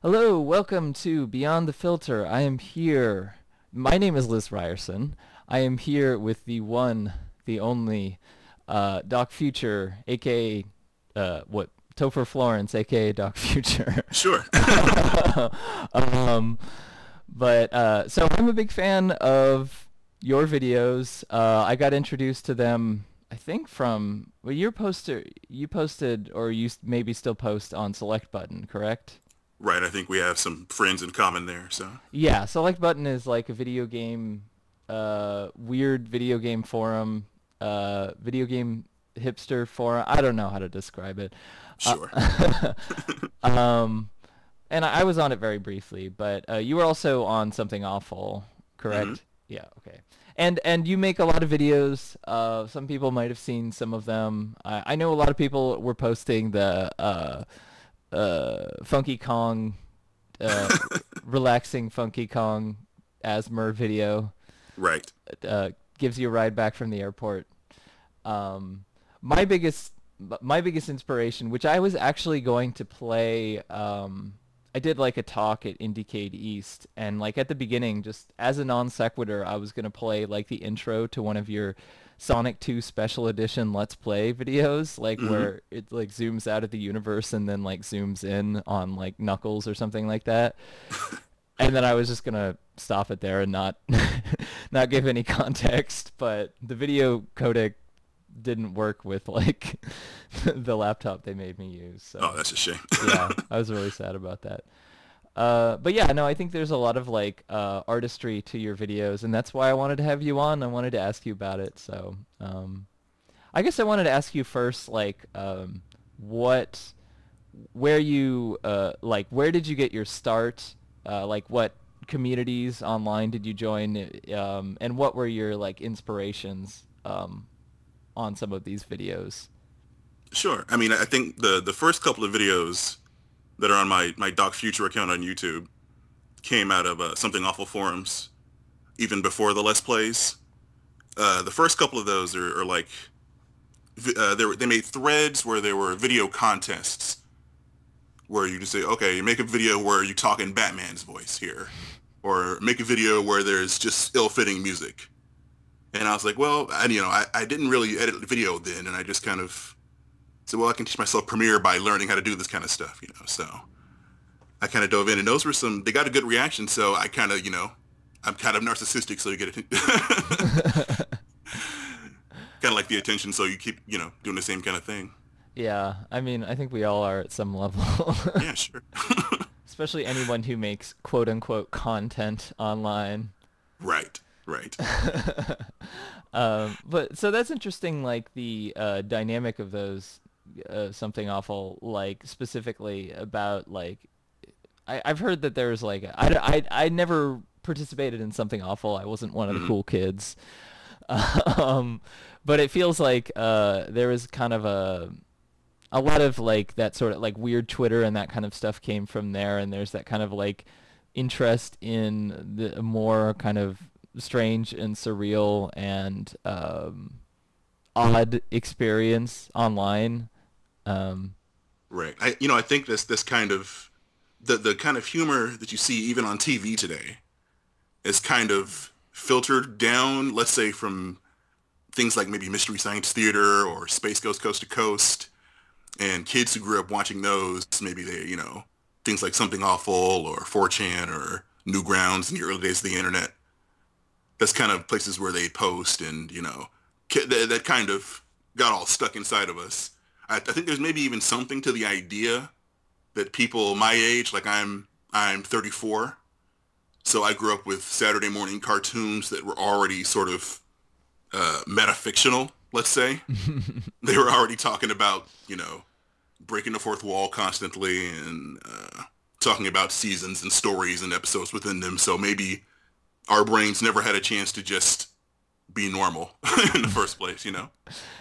Hello, welcome to Beyond the Filter. I am here. My name is Liz Ryerson. I am here with the one, the only, uh, Doc Future, aka uh, what Topher Florence, aka Doc Future. Sure. um, but uh, so I'm a big fan of your videos. Uh, I got introduced to them, I think from well, your poster. You posted, or you maybe still post on Select Button, correct? Right. I think we have some friends in common there. So Yeah, Select Button is like a video game, uh, weird video game forum, uh, video game hipster forum. I don't know how to describe it. sure. Um, and I was on it very briefly, but uh, you were also on something awful, correct? Mhm. Yeah. Okay. And and you make a lot of videos. Uh, some people might have seen some of them. I, I know a lot of people were posting the uh, uh, Funky Kong, uh, relaxing Funky Kong ASMR video right. uh, gives you a ride back from the airport. Um, my biggest my biggest inspiration, which I was actually going to play, um, I did like a talk at Indiecade East, and like at the beginning, just as a non sequitur, I was gonna play like the intro to one of your Sonic 2 Special Edition Let's Play videos, like Mhm. where it like zooms out of the universe and then like zooms in on like Knuckles or something like that and then I was just gonna stop it there and not not give any context. But the video codec didn't work with like the laptop they made me use. So Oh, that's a shame. yeah, I was really sad about that. Uh, but yeah, no, I think there's a lot of like uh, artistry to your videos, and that's why I wanted to have you on. I wanted to ask you about it. So um, I guess I wanted to ask you first, like, um, what, where you, uh, like, where did you get your start? Uh, like, what communities online did you join? Um, and what were your like inspirations um, on some of these videos? Sure. I mean, I think the the first couple of videos that are on my my Doc Future account on YouTube came out of uh, something awful forums, even before the Let's Plays. Uh, the first couple of those are, are like uh, they were, they made threads where there were video contests where you just say, okay, you make a video where you talk in Batman's voice here, or make a video where there's just ill-fitting music. And I was like, well, I, you know, I, I didn't really edit video then, and I just kind of said, well, I can teach myself Premiere by learning how to do this kind of stuff, you know. So I kind of dove in, and those were some. They got a good reaction, so I kind of, you know, I'm kind of narcissistic, so you get it. kind of like the attention, so you keep, you know, doing the same kind of thing. Yeah, I mean, I think we all are at some level. Yeah, sure. Especially anyone who makes quote unquote content online. right, right. um, but so that's interesting, like the uh, dynamic of those uh, something awful, like specifically about like I, I've heard that there's like I, I, I never participated in something awful. I wasn't one of the Mhm. cool kids. um, but it feels like uh, there was kind of a a lot of like that sort of like weird Twitter and that kind of stuff came from there, and there's that kind of like interest in the more kind of strange and surreal and um, odd experience online. Um, Right. I, you know, I think this this kind of the the kind of humor that you see even on TV today is kind of filtered down. Let's say from things like maybe Mystery Science Theater or Space Ghost Coast to Coast, and kids who grew up watching those, maybe they, you know, things like Something Awful or 4chan or Newgrounds in the early days of the internet. That's kind of places where they post, and you know, that, that kind of got all stuck inside of us. I, I think there's maybe even something to the idea that people my age, like I'm, I'm 34, so I grew up with Saturday morning cartoons that were already sort of uh, metafictional, let's say. they were already talking about, you know, breaking the fourth wall constantly and uh, talking about seasons and stories and episodes within them. So maybe our brains never had a chance to just be normal in the first place, you know?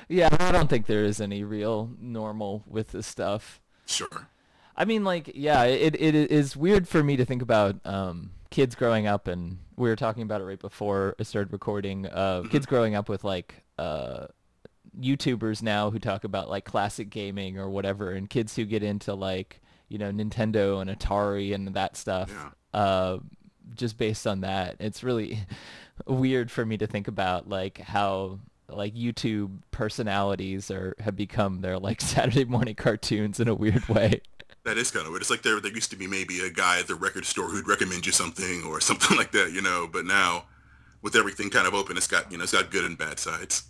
yeah, I don't think there is any real normal with this stuff. Sure. I mean, like, yeah, it it is weird for me to think about um, kids growing up, and we were talking about it right before I started recording. Uh, kids growing up with like uh, YouTubers now who talk about like classic gaming or whatever, and kids who get into like you know Nintendo and Atari and that stuff. Yeah. Uh, just based on that, it's really weird for me to think about like how like YouTube personalities are have become their like Saturday morning cartoons in a weird way. That is kind of weird. It's like there there used to be maybe a guy at the record store who'd recommend you something or something like that, you know. But now, with everything kind of open, it's got you know it's got good and bad sides.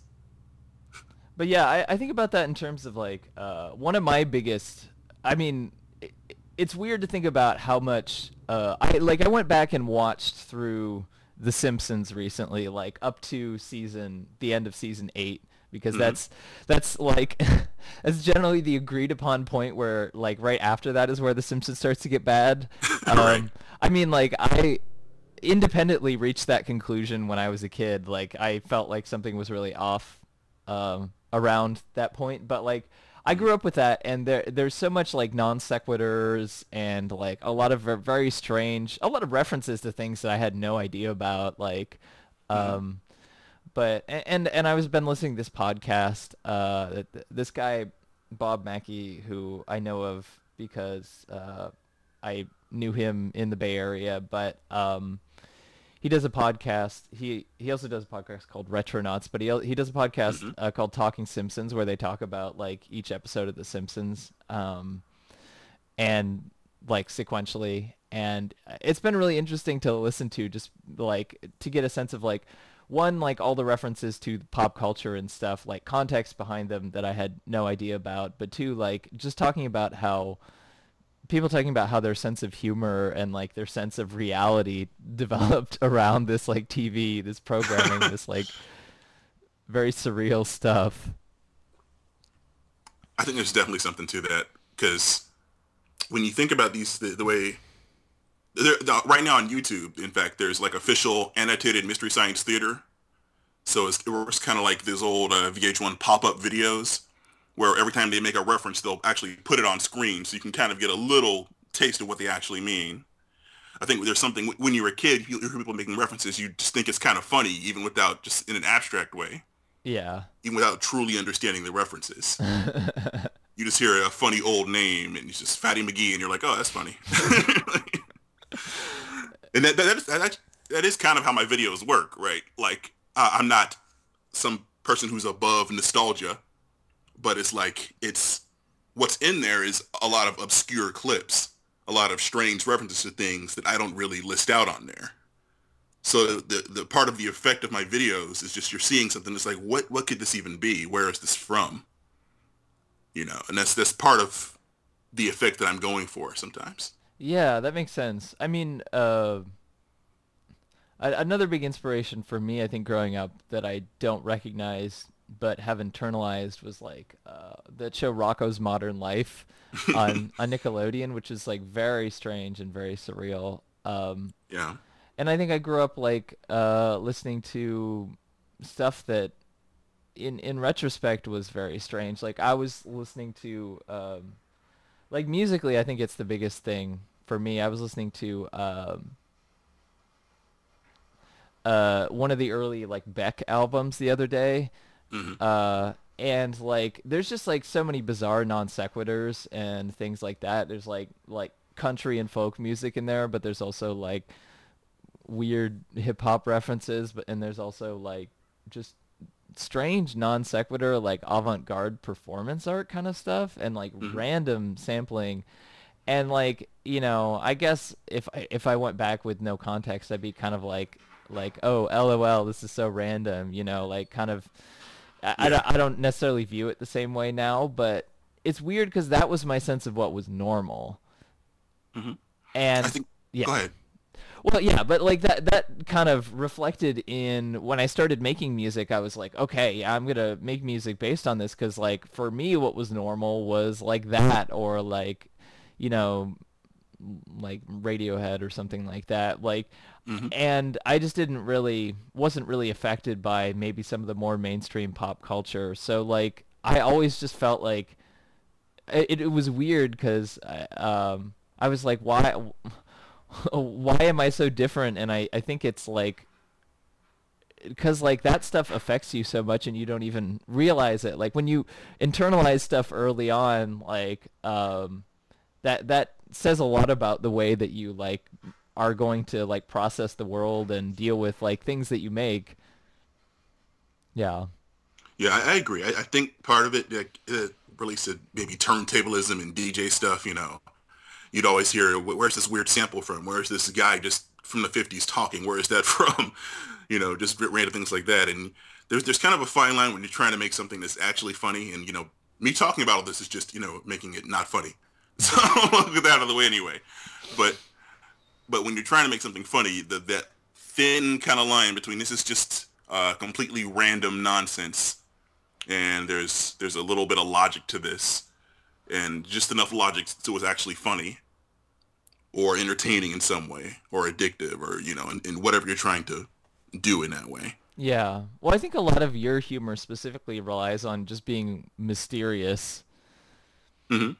But yeah, I, I think about that in terms of like uh, one of my biggest. I mean, it, it's weird to think about how much uh, I like. I went back and watched through The Simpsons recently, like up to season the end of season eight, because Mhm. that's that's like that's generally the agreed upon point where like right after that is where The Simpsons starts to get bad. Um, Right. I mean, like I independently reached that conclusion when I was a kid. Like I felt like something was really off um, around that point. But like I grew up with that, and there there's so much like non sequiturs and like a lot of very strange, a lot of references to things that I had no idea about. Like, um, but and and I was been listening to this podcast. Uh, th- th- this guy Bob Mackey, who I know of because uh, I knew him in the Bay Area, but um, he does a podcast. He he also does a podcast called Retronauts, but he he does a podcast Mhm. uh, called Talking Simpsons, where they talk about like each episode of The Simpsons, um, and like sequentially. And it's been really interesting to listen to, just like to get a sense of like one like all the references to pop culture and stuff, like context behind them that I had no idea about, but two like just talking about how people talking about how their sense of humor and like their sense of reality developed around this like TV, this programming, this like very surreal stuff. I think there's definitely something to that because when you think about these, the, the way the, right now on YouTube, in fact, there's like official annotated Mystery Science Theater. So it's, it works kind of like these old uh, VH1 pop-up videos where every time they make a reference, they'll actually put it on screen so you can kind of get a little taste of what they actually mean. I think there's something when you're a kid, you hear people making references, you just think it's kind of funny, even without just in an abstract way, Yeah. even without truly understanding the references you just hear a funny old name and it's just Fatty McGee and you're like, oh, that's funny. and that, that, that, that is kind of how my videos work, right? Like, uh, I'm not some person who's above nostalgia, but it's like, it's, what's in there is a lot of obscure clips, a lot of strange references to things that I don't really list out on there. So the, the part of the effect of my videos is just you're seeing something that's like, what, what could this even be? Where is this from? you know, and that's that's part of the effect that I'm going for sometimes. Yeah, that makes sense. I mean, uh, another big inspiration for me, I think, growing up that I don't recognize but have internalized was like uh, that show Rocko's Modern Life on on Nickelodeon, which is like very strange and very surreal. Um, Yeah, and I think I grew up like uh, listening to stuff that, in in retrospect, was very strange. Like I was listening to, um, like musically, I think it's the biggest thing for me. I was listening to um, uh, one of the early like Beck albums the other day, hmm uh, and like there's just like so many bizarre non sequiturs and things like that. There's like like country and folk music in there, but there's also like weird hip hop references, but and there's also like just strange non sequitur like avant garde performance art kind of stuff and like Mhm. random sampling. And like, you know, I guess if I, if I went back with no context, I'd be kind of like like, oh, LOL, this is so random, you know, like kind of I, I, don't, I don't necessarily view it the same way now, but it's weird because that was my sense of what was normal. Mhm. And I think. yeah. Go ahead. Well, yeah, but like that that kind of reflected in when I started making music. I was like, okay, yeah, I'm gonna make music based on this because like for me, what was normal was like that or like, you know, like Radiohead or something like that. Like, Mhm. and I just didn't really wasn't really affected by maybe some of the more mainstream pop culture. So like, I always just felt like it, it was weird because I, um, I was like, why, why am I so different? And I, I think it's like, because like that stuff affects you so much and you don't even realize it. Like when you internalize stuff early on, like, um, that that says a lot about the way that you like are going to like process the world and deal with like things that you make. Yeah. Yeah, I, I agree. I, I, think part of it, like, uh, relates to maybe turntablism and DJ stuff. You know, you'd always hear, "Where's this weird sample from? Where's this guy just from the '50s talking? Where is that from?" you know, just random things like that. And there's there's kind of a fine line when you're trying to make something that's actually funny. And you know, me talking about all this is just you know making it not funny. So I'll get that out of the way anyway. But but when you're trying to make something funny, the, that thin kind of line between this is just uh, completely random nonsense, and there's there's a little bit of logic to this, and just enough logic so it's actually funny, or entertaining in some way, or addictive, or you know, in, in whatever you're trying to do in that way. Yeah. Well, I think a lot of your humor specifically relies on just being mysterious. Mm-hmm.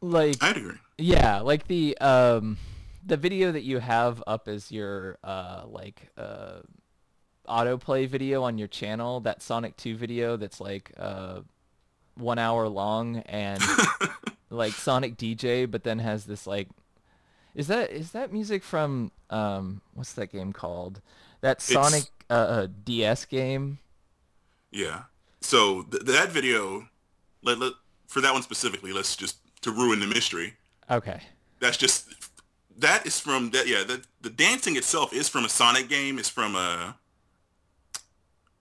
Like I'd agree. Yeah, like the um the video that you have up as your uh like uh autoplay video on your channel, that Sonic 2 video that's like uh one hour long and like Sonic DJ, but then has this like is that is that music from um what's that game called? That Sonic uh, uh, DS game. Yeah. So th- that video, let, let for that one specifically, let's just to ruin the mystery. Okay. That's just that is from that. Yeah, the the dancing itself is from a Sonic game. It's from a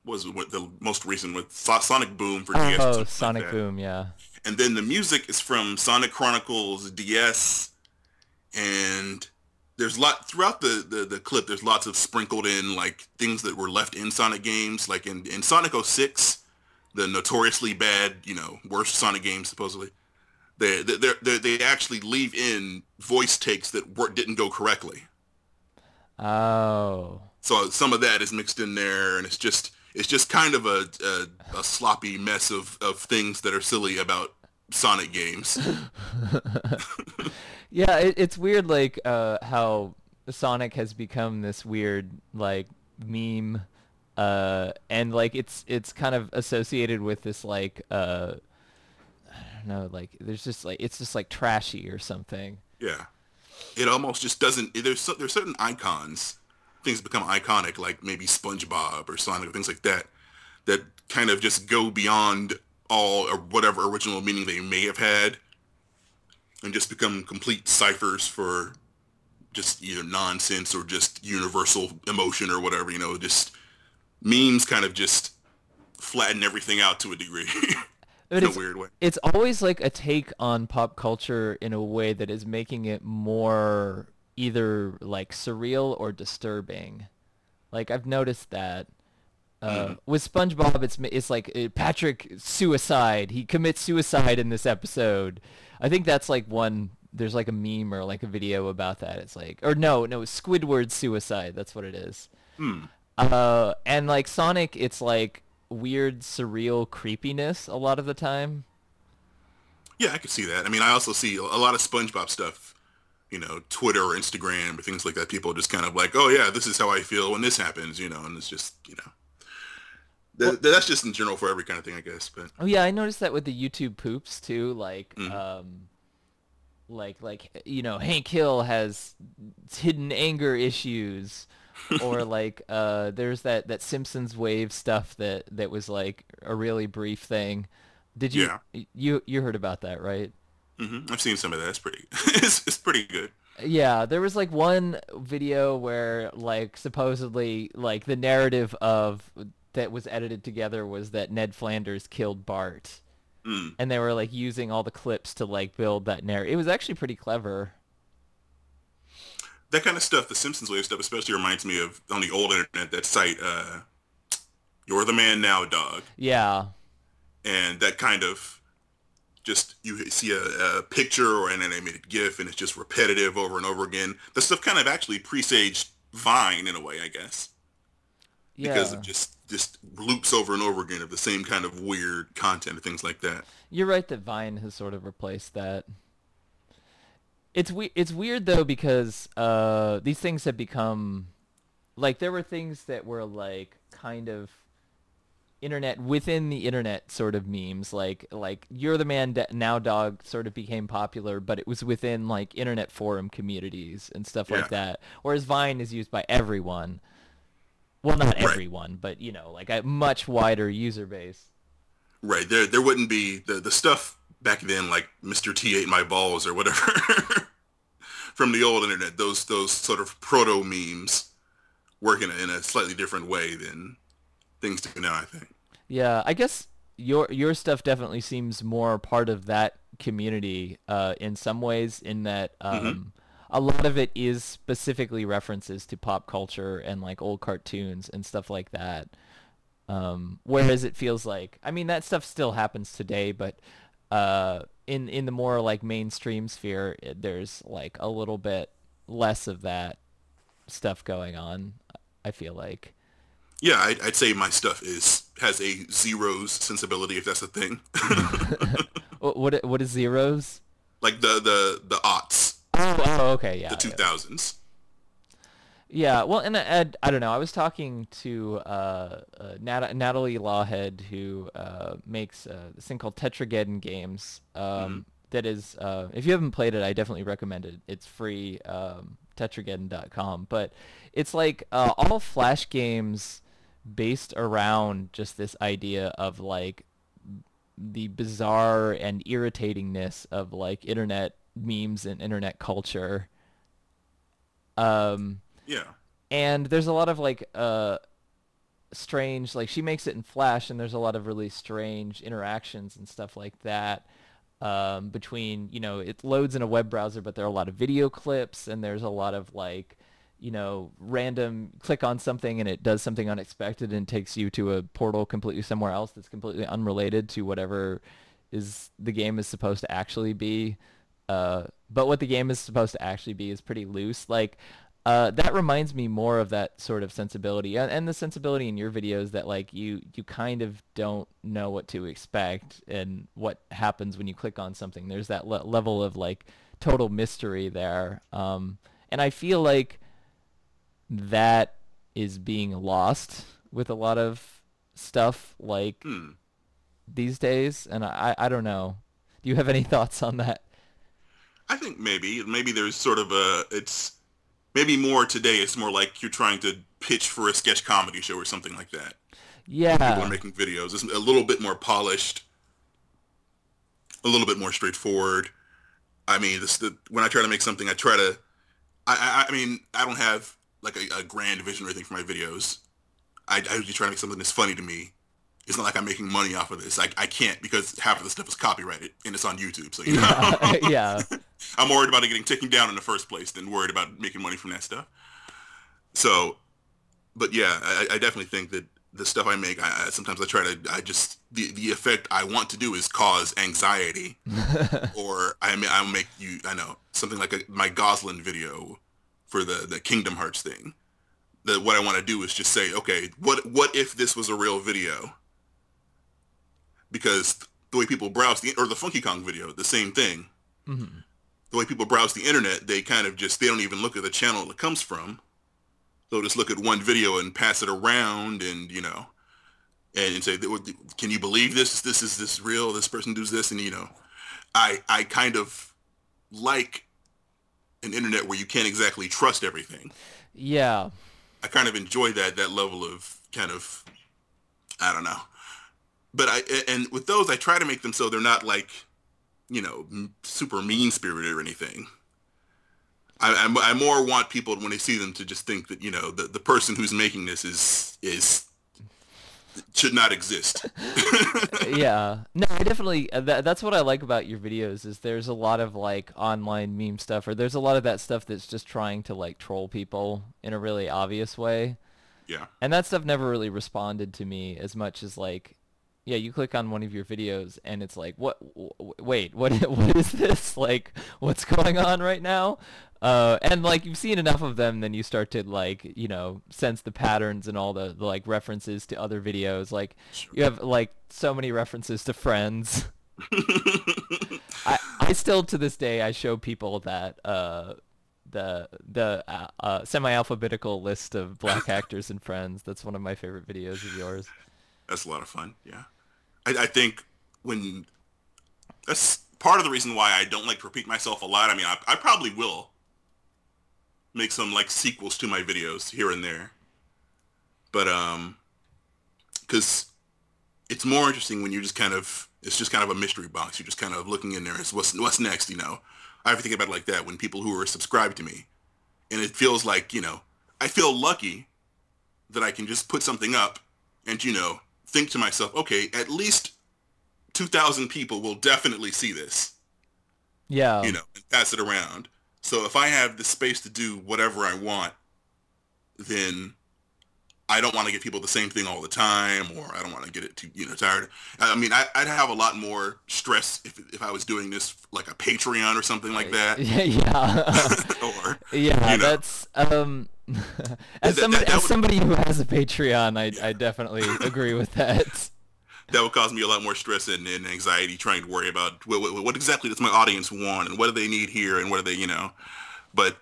was what the most recent with Sonic Boom for DS. Oh, Sonic like Boom, yeah. And then the music is from Sonic Chronicles DS, and there's a lot throughout the, the, the clip. There's lots of sprinkled in like things that were left in Sonic games, like in in Sonic 06, the notoriously bad, you know, worst Sonic game supposedly they they they they actually leave in voice takes that were, didn't go correctly. Oh. So some of that is mixed in there, and it's just it's just kind of a a, a sloppy mess of of things that are silly about Sonic games. yeah, it, it's weird, like uh, how Sonic has become this weird like meme, uh, and like it's it's kind of associated with this like uh, don't know, like there's just like it's just like trashy or something. Yeah, it almost just doesn't. There's there's certain icons, things become iconic, like maybe SpongeBob or Sonic, or things like that, that kind of just go beyond all or whatever original meaning they may have had, and just become complete ciphers for just either nonsense or just universal emotion or whatever. You know, just memes kind of just flatten everything out to a degree. in a weird way. It's always like a take on pop culture in a way that is making it more either like surreal or disturbing. Like I've noticed that uh, mm. with SpongeBob, it's it's like uh, Patrick suicide. He commits suicide in this episode. I think that's like one. There's like a meme or like a video about that. It's like, or no, no, Squidward suicide. That's what it is. Mm. Uh, and like Sonic, it's like weird, surreal creepiness a lot of the time. Yeah, I could see that. I mean, I also see a lot of SpongeBob stuff, you know, Twitter or Instagram or things like that. People just kind of like, oh yeah, this is how I feel when this happens, you know, and it's just, you know, well, that's just in general for every kind of thing, I guess. But oh yeah, I noticed that with the YouTube poops too. Like, mm-hmm. um, like like you know, Hank Hill has hidden anger issues or like uh, there's that that Simpsons wave stuff that that was like a really brief thing. Did you yeah. you you heard about that, right? Mm-hmm. I've seen some of that. It's pretty it's, it's pretty good. Yeah, there was like one video where like supposedly like the narrative of that was edited together was that Ned Flanders killed Bart. Mm. And they were like using all the clips to like build that narrative. It was actually pretty clever that kind of stuff, the Simpsons wave stuff, especially reminds me of on the old internet that site, uh, "You're the Man Now, Dog." Yeah. And that kind of just you see a, a, picture or an animated GIF, and it's just repetitive over and over again. The stuff kind of actually presaged Vine in a way, I guess. Yeah. Because it just just loops over and over again of the same kind of weird content and things like that. You're right that Vine has sort of replaced that. It's we it's weird though because uh these things have become like there were things that were like kind of internet within the internet sort of memes like like you're the man da- now dog sort of became popular but it was within like internet forum communities and stuff like that whereas vine is used by everyone well not Right. everyone but you know like a much wider user base Right. There there wouldn't be the the stuff back then like Mr. T ate my balls or whatever from the old internet. Those those sort of proto memes work in a, in a slightly different way than things do now. I think. Yeah, I guess your your stuff definitely seems more part of that community uh, in some ways. In that um, a lot of it is specifically references to pop culture and like old cartoons and stuff like that. Um, whereas it feels like, I mean, that stuff still happens today, but uh, in in the more like mainstream sphere, it, there's like a little bit less of that stuff going on. I feel like. Yeah, I'd, I'd say my stuff is has a zeros sensibility, if that's a thing. What what, is zeros? like the the the aughts, Oh, oh, okay, yeah. the two thousands. Yeah, well, and I, I don't know. I was talking to uh, uh, Nat- Nathalie Lawhead, who uh, makes uh, this thing called Tetrageddon Games. Um, that is, uh, if you haven't played it, I definitely recommend it. It's free, um, tetrageddon.com. But it's like uh, all Flash games based around just this idea of like the bizarre and irritatingness of like internet memes and internet culture. Um, Yeah. and there's a lot of like uh strange like she makes it in flash and there's a lot of really strange interactions and stuff like that um between you know it loads in a web browser but there are a lot of video clips and there's a lot of like you know random click on something and it does something unexpected and takes you to a portal completely somewhere else that's completely unrelated to whatever is the game is supposed to actually be uh, but what the game is supposed to actually be is pretty loose. Like uh, that reminds me more of that sort of sensibility, and, and the sensibility in your videos that like you you kind of don't know what to expect and what happens when you click on something. There's that le- level of like total mystery there, um, and I feel like that is being lost with a lot of stuff like Hmm. these days, and I I don't know. Do you have any thoughts on that? I think maybe maybe there's sort of a it's maybe more today. It's more like you're trying to pitch for a sketch comedy show or something like that. Yeah. People are making videos. It's a little bit more polished, a little bit more straightforward. I mean, this the when I try to make something, I try to. I I, I mean, I don't have like a, a grand vision or anything for my videos. I, I usually try to make something that's funny to me. It's not like I'm making money off of this. I, I can't because half of the stuff is copyrighted and it's on YouTube. So you know. yeah. I'm worried about it getting taken down in the first place than worried about making money from that stuff. So, but yeah, I, I definitely think that the stuff I make, I, I sometimes I try to, I just the the effect I want to do is cause anxiety, or I may I'll make you, I know something like a, my Goslin video for the the Kingdom Hearts thing. That what I want to do is just say, okay, what what if this was a real video? Because the way people browse the or the Funky Kong video, the same thing Mhm. The way people browse the internet, they kind of just they don't even look at the channel it comes from. They'll just look at one video and pass it around, and you know, and, and say, "Can you believe this? This is this real? This person does this?" And you know, I I kind of like an internet where you can't exactly trust everything. Yeah. I kind of enjoy that that level of kind of I don't know. But I and with those I try to make them so they're not like you know super mean spirited or anything. I, I, I more want people when they see them to just think that you know the, the person who's making this is is should not exist. yeah. No, I definitely uh, that, that's what I like about your videos is there's a lot of like online meme stuff or there's a lot of that stuff that's just trying to like troll people in a really obvious way. yeah. And that stuff never really responded to me as much as like yeah, you click on one of your videos and it's like, what? w- Wait, what? What is this? Like, what's going on right now? Uh, and like you've seen enough of them, then you start to like, you know, sense the patterns and all the, the like references to other videos. Like, you have like so many references to Friends. I, I still to this day I show people that uh, the the uh, uh, semi-alphabetical list of black actors and Friends. That's one of my favorite videos of yours. That's a lot of fun. Yeah, I, I think when that's part of the reason why I don't like to repeat myself a lot. I mean, I, I probably will make some like sequels to my videos here and there, but um, because it's more interesting when you just kind of it's just kind of a mystery box. You're just kind of looking in there as what's what's next. You know, I have to think about it like that when people who are subscribed to me, and it feels like you know I feel lucky that I can just put something up and you know think to myself, okay, at least 2,000 people will definitely see this. Yeah. You know, and pass it around. So if I have the space to do whatever I want, then I don't want to give people the same thing all the time, or I don't want to get it too, you know, tired. I mean, I, would have a lot more stress if, if I was doing this like a Patreon or something like that. yeah. or yeah, you know. that's um. as that, somebody, that, that as would, somebody who has a Patreon, I yeah. I definitely agree with that. That would cause me a lot more stress and, and anxiety trying to worry about what, what, what exactly does my audience want and what do they need here and what do they, you know. But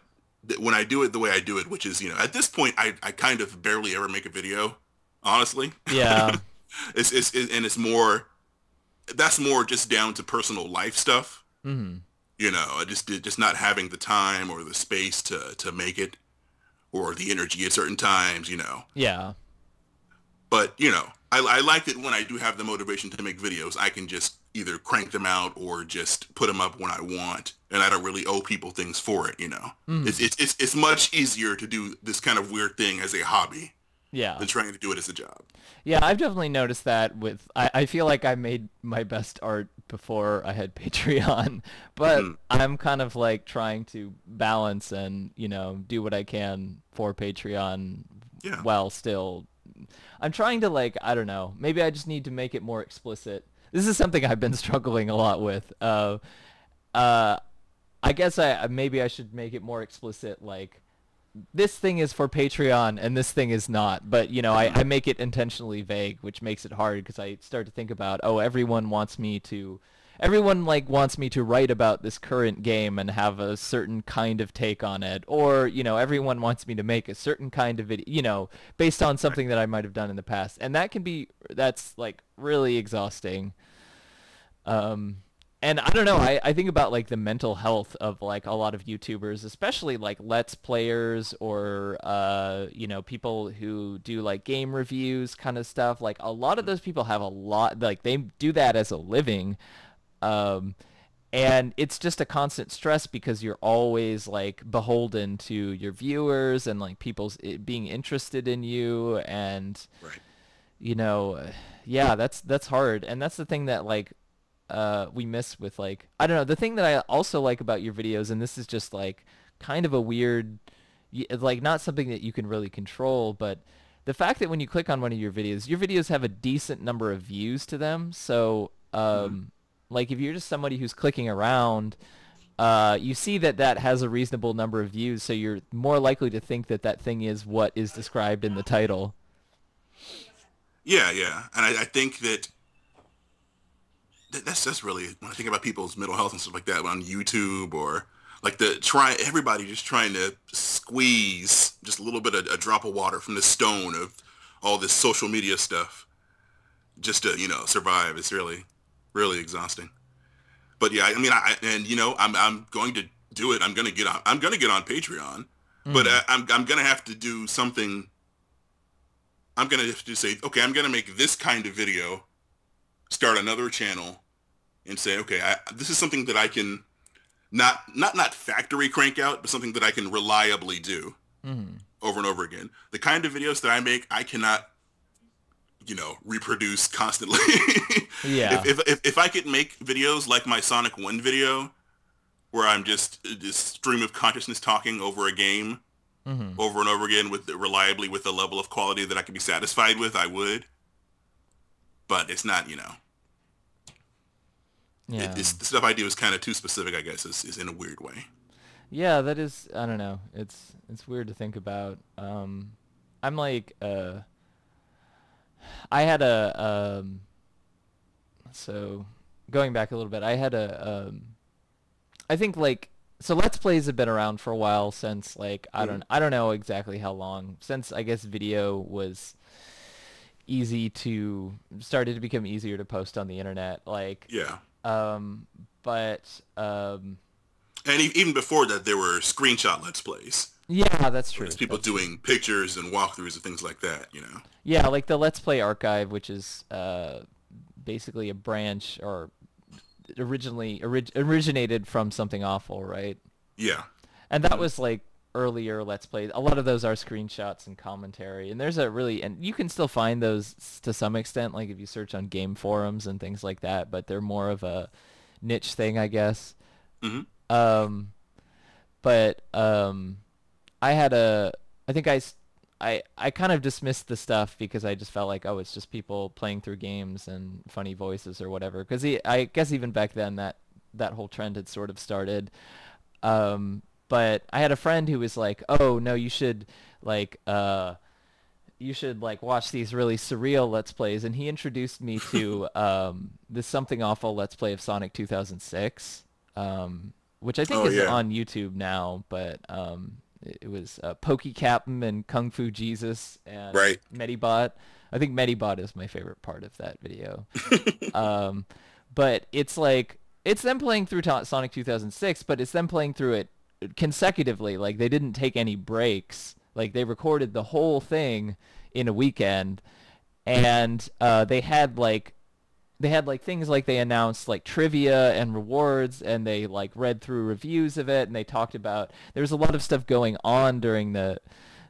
when I do it the way I do it, which is, you know, at this point, I, I kind of barely ever make a video, honestly. Yeah. it's, it's, it, and it's more, that's more just down to personal life stuff. Mm-hmm. You know, just, just not having the time or the space to, to make it or the energy at certain times, you know. Yeah. But, you know, I, I like it when I do have the motivation to make videos. I can just either crank them out or just put them up when I want, and I don't really owe people things for it. You know, mm. it's, it's it's it's much easier to do this kind of weird thing as a hobby, yeah, than trying to do it as a job. Yeah, I've definitely noticed that. With I, I feel like I made my best art before I had Patreon, but mm. I'm kind of like trying to balance and you know do what I can for Patreon yeah. while still. I'm trying to like I don't know. Maybe I just need to make it more explicit this is something I've been struggling a lot with. Uh, uh, I guess I maybe I should make it more explicit. Like this thing is for Patreon and this thing is not. But you know, I, I make it intentionally vague, which makes it hard because I start to think about oh, everyone wants me to. Everyone like wants me to write about this current game and have a certain kind of take on it, or you know, everyone wants me to make a certain kind of video, you know, based on something that I might have done in the past, and that can be that's like really exhausting. Um, and I don't know. I, I think about like the mental health of like a lot of YouTubers, especially like Let's Players or uh, you know people who do like game reviews kind of stuff. Like a lot of those people have a lot like they do that as a living, um, and it's just a constant stress because you're always like beholden to your viewers and like people's being interested in you and right. you know, yeah, that's that's hard, and that's the thing that like uh, we miss with like I don't know the thing that I also like about your videos and this is just like kind of a weird like not something that you can really control but the fact that when you click on one of your videos your videos have a decent number of views to them so um, mm-hmm. Like if you're just somebody who's clicking around uh, you see that that has a reasonable number of views so you're more likely to think that that thing is what is described in the title yeah yeah and I, I think that that's that's really when I think about people's mental health and stuff like that on YouTube or like the try everybody just trying to squeeze just a little bit of a drop of water from the stone of all this social media stuff just to you know survive. It's really really exhausting. But yeah, I mean, I and you know I'm I'm going to do it. I'm gonna get on. I'm gonna get on Patreon, mm. but I, I'm I'm gonna have to do something. I'm gonna have to say, okay, I'm gonna make this kind of video start another channel and say, okay, I, this is something that I can not not not factory crank out, but something that I can reliably do mm-hmm. over and over again. The kind of videos that I make, I cannot, you know, reproduce constantly. yeah. If, if, if if I could make videos like my Sonic One video, where I'm just this stream of consciousness talking over a game, mm-hmm. over and over again with reliably with a level of quality that I could be satisfied with, I would but it's not, you know. Yeah. It, the stuff I do is kind of too specific, I guess, is, is in a weird way. Yeah, that is. I don't know. It's it's weird to think about. Um, I'm like, uh, I had a um, so going back a little bit, I had a um, I think like so let's plays have been around for a while since like I don't mm. I don't know exactly how long since I guess video was easy to started to become easier to post on the internet. Like Yeah. um, but um, And even before that, there were screenshot let's plays. yeah, that's true. There's people That's true. doing pictures and walkthroughs and things like that. You know. Yeah, like the Let's Play archive, which is uh, basically a branch or originally orig- originated from something awful, right? Yeah. And that was like earlier Let's Play. A lot of those are screenshots and commentary, and there's a really and you can still find those to some extent, like if you search on game forums and things like that. But they're more of a niche thing, I guess. hmm Um, but um, I had a, I think I, I, I kind of dismissed the stuff because I just felt like, oh, it's just people playing through games and funny voices or whatever. Because I guess even back then that that whole trend had sort of started. Um, but I had a friend who was like, oh no, you should like, uh, you should like watch these really surreal let's plays and he introduced me to um this something awful let's play of sonic 2006 um which i think Oh, is yeah. on youtube now but um it, was uh, Pokecapn and kung fu jesus and Right. medibot. I think medibot is my favorite part of that video. Um but it's like it's them playing through sonic 2006 but it's them playing through it consecutively. Like they didn't take any breaks. Like they recorded the whole thing in a weekend. And uh, they had like they had like things like they announced like trivia and rewards and they like read through reviews of it and they talked about there was a lot of stuff going on during the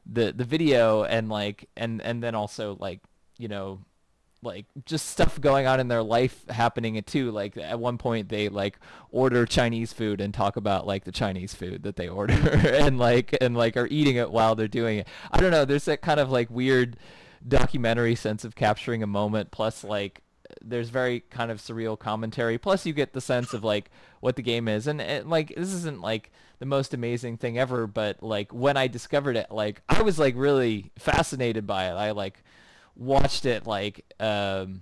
the the video and like and and then also like you know like just stuff going on in their life happening too. Like at one point they like order chinese food and talk about like the chinese food that they order and like and like are eating it while they're doing it. I don't know there's that kind of like weird documentary sense of capturing a moment plus like there's very kind of surreal commentary plus you get the sense of like what the game is and, and like this isn't like the most amazing thing ever but like when i discovered it like i was like really fascinated by it i like watched it like um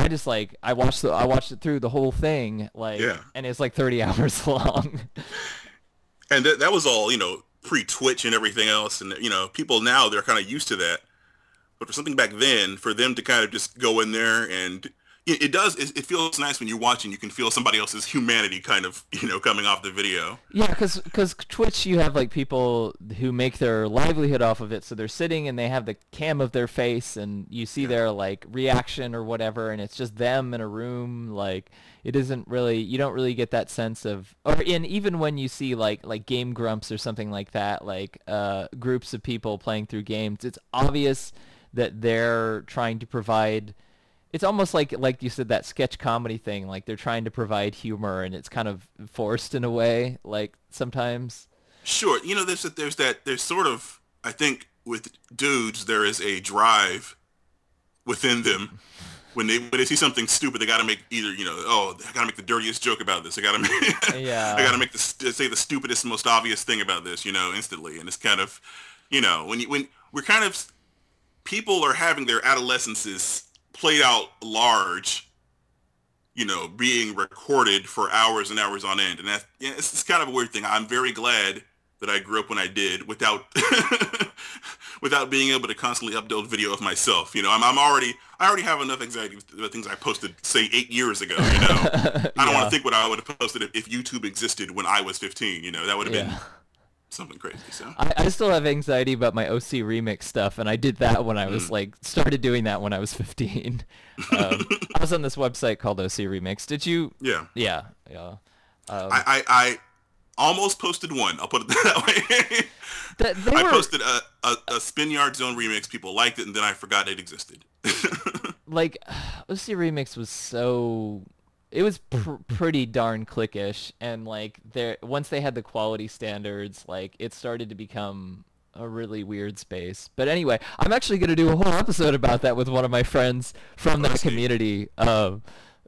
I just like I watched the I watched it through the whole thing like Yeah. and it's like 30 hours long. And that that was all you know pre Twitch and everything else, and you know people now they're kind of used to that. But for something back then, for them to kind of just go in there and it, it does it, it feels nice when you're watching. You can feel somebody else's humanity kind of you know coming off the video. yeah, cuz cuz Twitch you have like people who make their livelihood off of it so they're sitting and they have the cam of their face and you see their like reaction or whatever and it's just them in a room like it isn't really you don't really get that sense of or in even when you see like like game grumps or something like that like uh groups of people playing through games it's obvious that they're trying to provide it's almost like like you said that sketch comedy thing like they're trying to provide humor and it's kind of forced in a way like sometimes. Sure, you know there's there's that there's sort of I think with dudes there is a drive within them. When they when they see something stupid they got to make either you know oh I got to make the dirtiest joke about this. I got to make Yeah. I got to make the say the stupidest most obvious thing about this you know instantly. And it's kind of you know when you when we're kind of people are having their adolescences played out large you know being recorded for hours and hours on end and that yeah it's, it's kind of a weird thing I'm very glad that I grew up when I did without without being able to constantly upload video of myself. You know, I'm, I'm already I already have enough anxiety with the things I posted say eight years ago. You know, I don't want to think what I would have posted if, if YouTube existed when I was 15. You know, that would have been yeah something crazy. So I, I still have anxiety about my OC remix stuff, and I did that when I Mm. was like started doing that when I was 15. Um, I was on this website called OC Remix. Did you? yeah, Yeah, yeah. Um, I, I I almost posted one. I'll put it that way. th- they I posted a, a, a Spring Yard Zone remix. People liked it, and then I forgot it existed. like OC Remix was so it was pr- pretty darn clickish, and like there once they had the quality standards, like it started to become a really weird space. But anyway, I'm actually going to do a whole episode about that with one of my friends from that community. Um,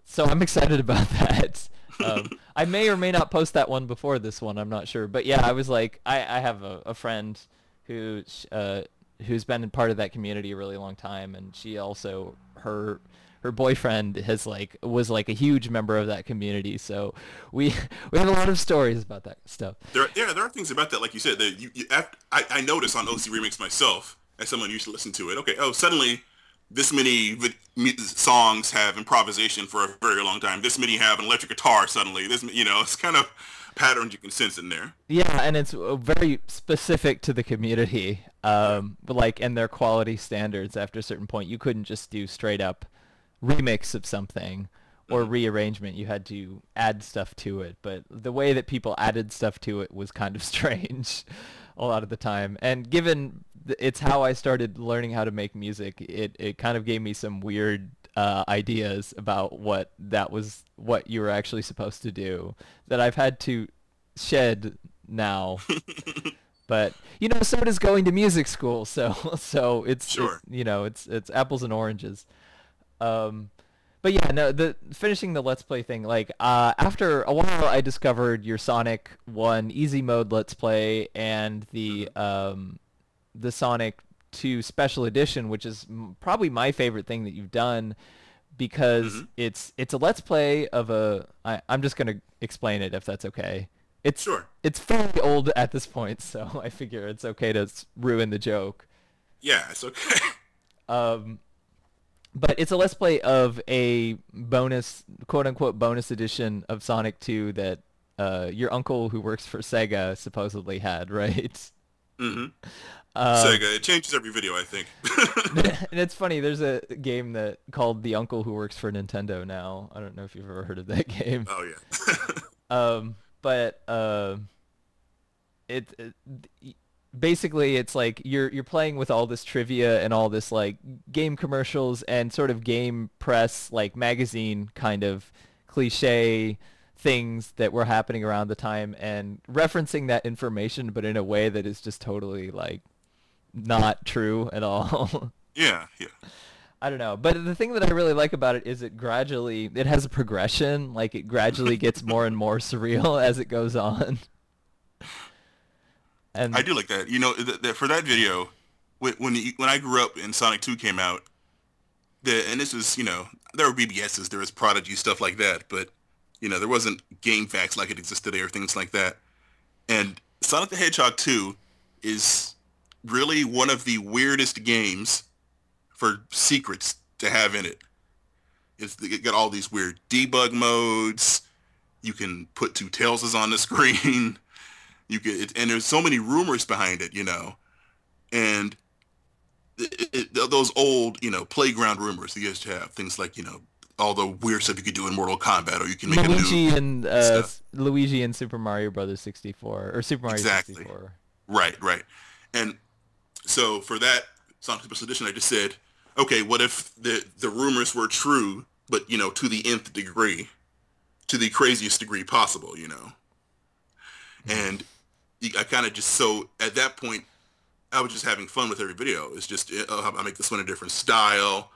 so I'm excited about that. Um, I may or may not post that one before this one. I'm not sure. But yeah, I was like, I, I have a, a friend who uh, who's been part of that community a really long time, and she also her her boyfriend has like was like a huge member of that community. So we we have a lot of stories about that stuff. There, yeah, there are things about that, like you said, that you, you after, I, I noticed on OC Remix myself, as someone used to listen to it. Okay, oh, suddenly this many vi- songs have improvisation for a very long time. This many have an electric guitar suddenly. This, you know, it's kind of patterns you can sense in there. Yeah, and it's uh, very specific to the community, um, like and their quality standards. After a certain point, you couldn't just do straight up remix of something or Mhm. rearrangement. You had to add stuff to it. But the way that people added stuff to it was kind of strange a lot of the time. And given th- it's how I started learning how to make music, it it kind of gave me some weird uh, ideas about what that was what you were actually supposed to do that I've had to shed now. but you know, so does going to music school. So so it's, it's you know it's it's apples and oranges. Um, but yeah, no, the finishing the let's play thing. Like uh, after a while, I discovered your Sonic One Easy Mode Let's Play and the um, the Sonic Two Special Edition, which is m- probably my favorite thing that you've done because Mhm. it's it's a let's play of a. I, I'm just gonna explain it if that's okay. It's Sure. it's fairly old at this point, so I figure it's okay to ruin the joke. Yeah, it's okay. Um, but it's a let's play of a bonus, quote unquote, bonus edition of Sonic 2 that uh, your uncle who works for Sega supposedly had, right? hmm Um, Sega. It changes every video, I think. and it's funny. There's a game that called The Uncle Who Works for Nintendo now. I don't know if you've ever heard of that game. oh yeah. Um, but uh, it, it basically it's like you're you're playing with all this trivia and all this like game commercials and sort of game press like magazine kind of cliche things that were happening around the time and referencing that information but in a way that is just totally like not true at all. yeah, yeah. I don't know, but the thing that I really like about it is it gradually it has a progression. Like it gradually gets more and more surreal as it goes on. And I do like that. You know, th- th- for that video, when when, you, when I grew up and Sonic 2 came out, the and this was, you know, there were BBSs, there was Prodigy, stuff like that, but, you know, there wasn't GameFAQs like it exists today or things like that. And Sonic the Hedgehog 2 is really one of the weirdest games for secrets to have in it. It's it got all these weird debug modes. You can put two tails on the screen. You it, and there's so many rumors behind it, you know, and it, it, those old, you know, playground rumors that you used to have things like, you know, all the weird stuff you could do in Mortal Kombat, or you can make Luigi a new and uh, Luigi and Super Mario Brothers 64 or Super Mario Exactly. 64. Right, right. And so for that Sonic Special Edition, I just said, okay, what if the the rumors were true, but you know, to the nth degree, to the craziest degree possible, you know? And I kind of just so at that point, I was just having fun with every video. It's just uh, I make this one a different style.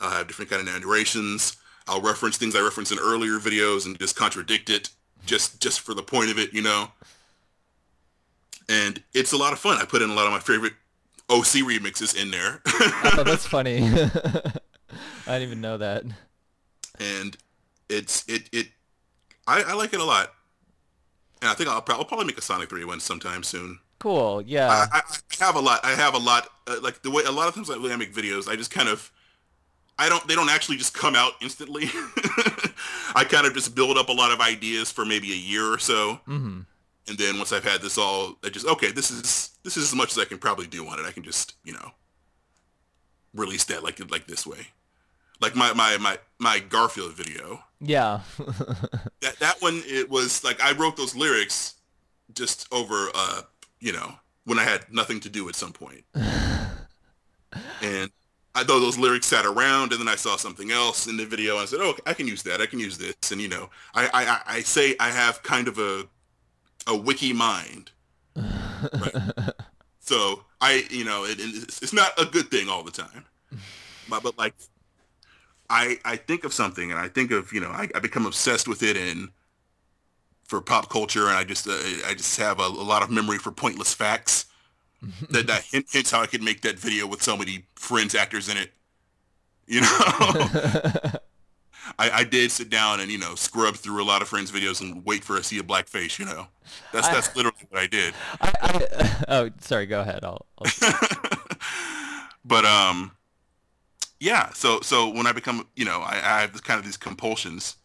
I'll have different kind of narrations. I'll reference things I referenced in earlier videos and just contradict it just just for the point of it, you know and it's a lot of fun. I put in a lot of my favorite OC remixes in there, Oh, that's funny. I didn't even know that. and it's it it I, I like it a lot. And I think I'll, I'll probably make a Sonic 3 one sometime soon. Cool. Yeah. I, I, have a lot. I have a lot. Uh, like the way a lot of times I make videos, I just kind of I don't. They don't actually just come out instantly. I kind of just build up a lot of ideas for maybe a year or so, hmm and then once I've had this all, I just okay, this is this is as much as I can probably do on it. I can just you know release that like like this way, like my my my my Garfield video. Yeah. That that one it was like I wrote those lyrics just over uh you know when I had nothing to do at some point, and I thought those lyrics sat around, and then I saw something else in the video, and I said, oh, I can use that. I can use this, and you know, I I I- say I have kind of a a wiki mind. Right. So I, you know, it, it's, it's not a good thing all the time, but, but like, I I think of something and I think of you know I, I become obsessed with it and for pop culture and I just uh, I just have a, a lot of memory for pointless facts that that hint, hints how I could make that video with so many friends actors in it. You know, I, I did sit down and you know scrub through a lot of friends' videos and wait for a see a black face. You know, that's I- that's literally what I did. I, I, oh, sorry. Go ahead. I'll. I'll but um, yeah. So so when I become, you know, I, I have this kind of these compulsions,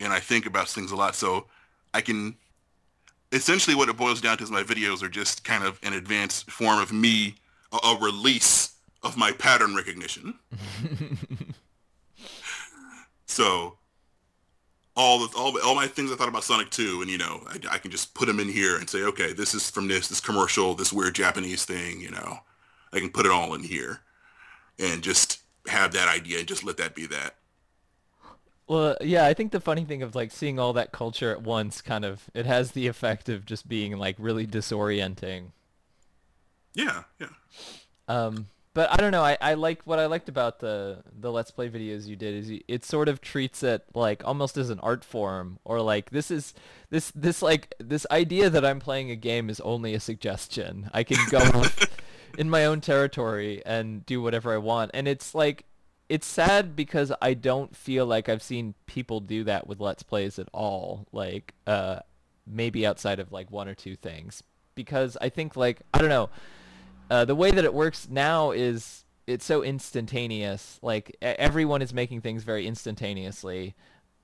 and I think about things a lot. So I can essentially what it boils down to is my videos are just kind of an advanced form of me, a, a release of my pattern recognition. so all the all, all my things I thought about Sonic 2 and you know I, I can just put them in here and say okay this is from this this commercial this weird Japanese thing you know I can put it all in here and just have that idea and just let that be that. Well, yeah, I think the funny thing of like seeing all that culture at once kind of it has the effect of just being like really disorienting. Yeah, yeah. Um, but I don't know. I, I like what I liked about the the let's play videos you did is you, it sort of treats it like almost as an art form or like this is this this like this idea that I'm playing a game is only a suggestion. I can go off in my own territory and do whatever I want. And it's like it's sad because I don't feel like I've seen people do that with let's plays at all. Like uh maybe outside of like one or two things because I think like I don't know uh, the way that it works now is it's so instantaneous. Like everyone is making things very instantaneously.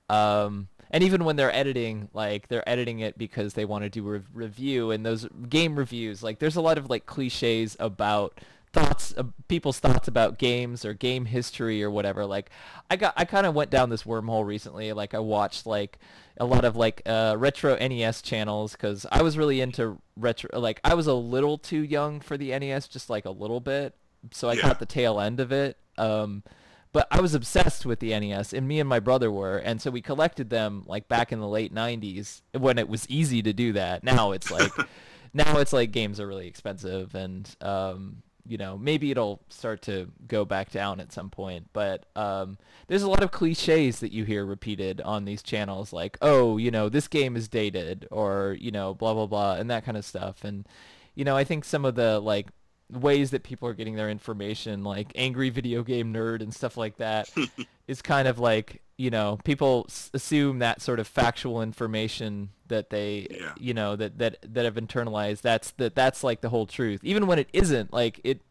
Um, and even when they're editing, like they're editing it because they want to do a re- review and those game reviews, like there's a lot of like cliches about thoughts uh, people's thoughts about games or game history or whatever. Like i got i kind of went down this wormhole recently. Like i watched like a lot of like uh, retro nes channels because i was really into retro like i was a little too young for the nes just like a little bit. So i yeah. caught the tail end of it. Um, but I was obsessed with the NES, and me and my brother were, and so we collected them like back in the late '90s when it was easy to do that. Now it's like, now it's like games are really expensive, and um, you know maybe it'll start to go back down at some point. But um, there's a lot of cliches that you hear repeated on these channels, like oh, you know this game is dated, or you know blah blah blah, and that kind of stuff, and you know I think some of the like ways that people are getting their information, like angry video game nerd and stuff like that, is kind of like you know people s- assume that sort of factual information that they yeah. you know that that that have internalized. That's that that's like the whole truth, even when it isn't. Like it,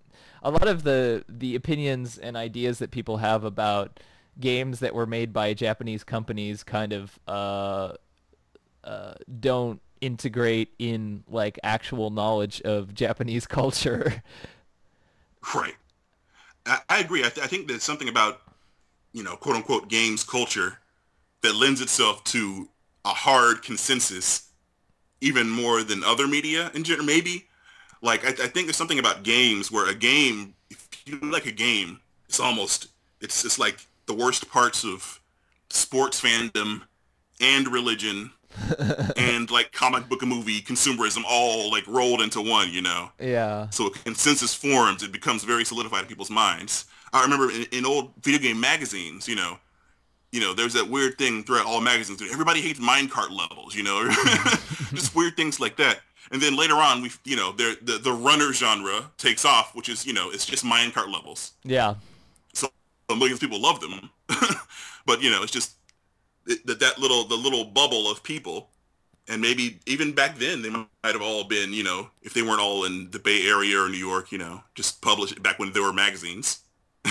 a lot of the the opinions and ideas that people have about games that were made by Japanese companies kind of uh, uh, don't integrate in like actual knowledge of Japanese culture. Right. I, I agree. I, th- I, think there's something about, you know, quote unquote games culture that lends itself to a hard consensus even more than other media in general. Maybe like I, I think there's something about games where a game, if you like a game, it's almost, it's, it's like the worst parts of sports fandom and religion and like comic book and movie consumerism all like rolled into one, you know? Yeah. So a consensus forms, it becomes very solidified in people's minds. I remember in, in old video game magazines, you know, you know, there's that weird thing throughout all magazines. Everybody hates minecart levels, you know, just weird things like that. And then later on, we, you know, the the runner genre takes off, which is, you know, it's just minecart levels. Yeah. So millions of people love them, but you know, it's just that that little the little bubble of people. And maybe even back then they might have all been you know if they weren't all in the bay area or new york you know just published back when there were magazines.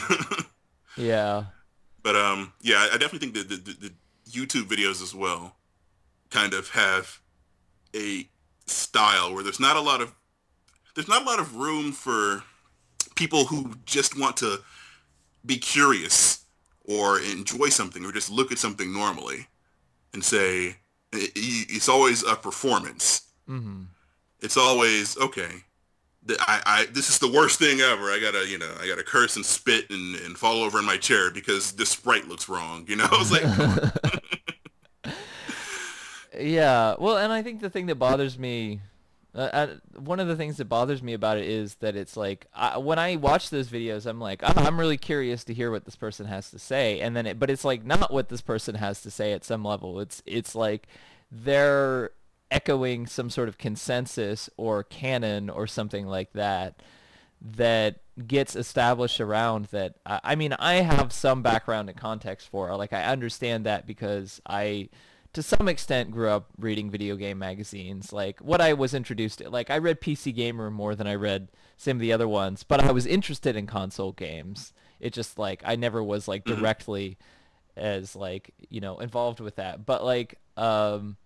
Yeah. But um yeah i definitely think that the, the, the youtube videos as well kind of have a style where there's not a lot of there's not a lot of room for people who just want to be curious or enjoy something or just look at something normally and say it's always a performance. Mm-hmm. It's always okay. I, I this is the worst thing ever. I gotta you know I gotta curse and spit and, and fall over in my chair because this sprite looks wrong. You know, I was like. yeah, well, and I think the thing that bothers me uh, one of the things that bothers me about it is that it's like I, when I watch those videos, I'm like, oh, I'm really curious to hear what this person has to say, and then it, but it's like not what this person has to say at some level. It's it's like they're echoing some sort of consensus or canon or something like that that gets established around that. I, I mean, I have some background and context for. Like I understand that because I to some extent grew up reading video game magazines. Like what I was introduced to, like I read PC Gamer more than I read some of the other ones, but I was interested in console games. It just like I never was like directly as like you know involved with that. But like um,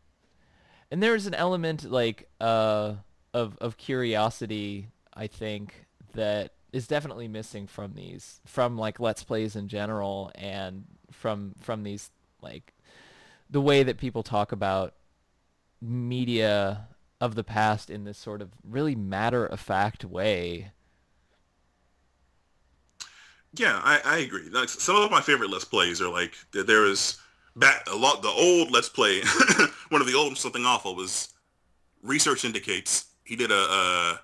and there's an element like uh of of curiosity I think that is definitely missing from these from like let's plays in general and from from these like the way that people talk about media of the past in this sort of really matter of fact way. Yeah, I, I agree. Like some of my favorite Let's Plays are like there- is back a lot. The old Let's Play, one of the old something awful was research indicates he did a. Uh,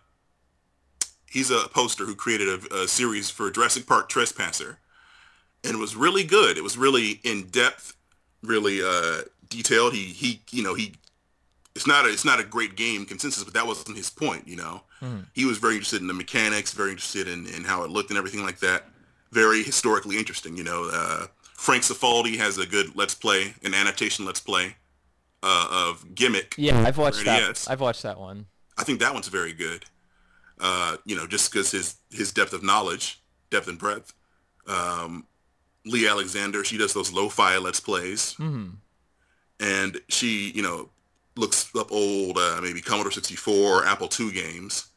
he's a poster who created a, a series for Jurassic Park Trespasser, and it was really good. It was really in depth, really uh, detailed. He he you know he. It's not a it's not a great game consensus, but that wasn't his point. You know, he was very interested in the mechanics, very interested in, in how it looked and everything like that. Very historically interesting. You know, uh, Frank Cifaldi has a good Let's Play, an annotation Let's Play uh, of Gimmick. Yeah, I've watched that. NES. I've watched that one. I think that one's very good. Uh, you know, just because his his depth of knowledge, depth and breadth. Um, Leigh Alexander, she does those lo-fi let's plays, hmm and she, you know, looks up old uh, maybe Commodore 64, Apple II games,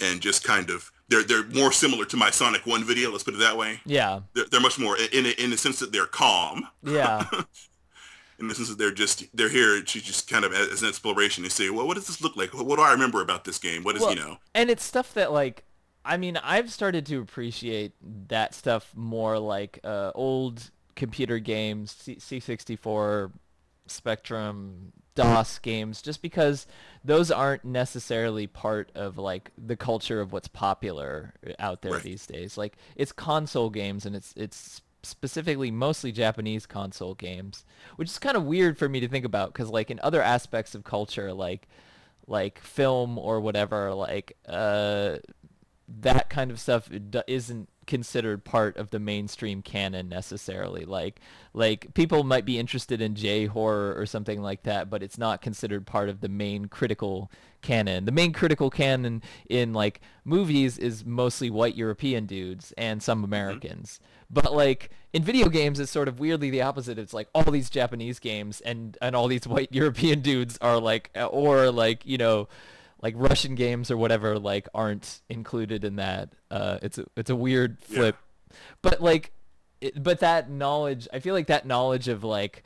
and just kind of they're they're more similar to my Sonic One video. Let's put it that way. Yeah. They're, they're much more in in the sense that they're calm. Yeah. in the sense that they're just they're here to just kind of as an exploration to say, well, what does this look like? What, what do I remember about this game? What is Well, you know? and it's stuff that like I mean I've started to appreciate that stuff more like uh, old computer games, C- C64, Spectrum, DOS games, just because those aren't necessarily part of like the culture of what's popular out there Right. these days. Like it's console games and it's it's specifically mostly Japanese console games, which is kind of weird for me to think about because like in other aspects of culture, like like film or whatever, like uh, that kind of stuff isn't considered part of the mainstream canon necessarily. Like like people might be interested in J horror or something like that, but it's not considered part of the main critical canon. The main critical canon in like movies is mostly white European dudes and some mm-hmm. Americans. But like in video games it's sort of weirdly the opposite. It's like all these Japanese games and and all these white European dudes are like or like, you know, like Russian games or whatever like aren't included in that. Uh, it's a it's a weird Yeah. flip, but like, it, but that knowledge, I feel like that knowledge of like,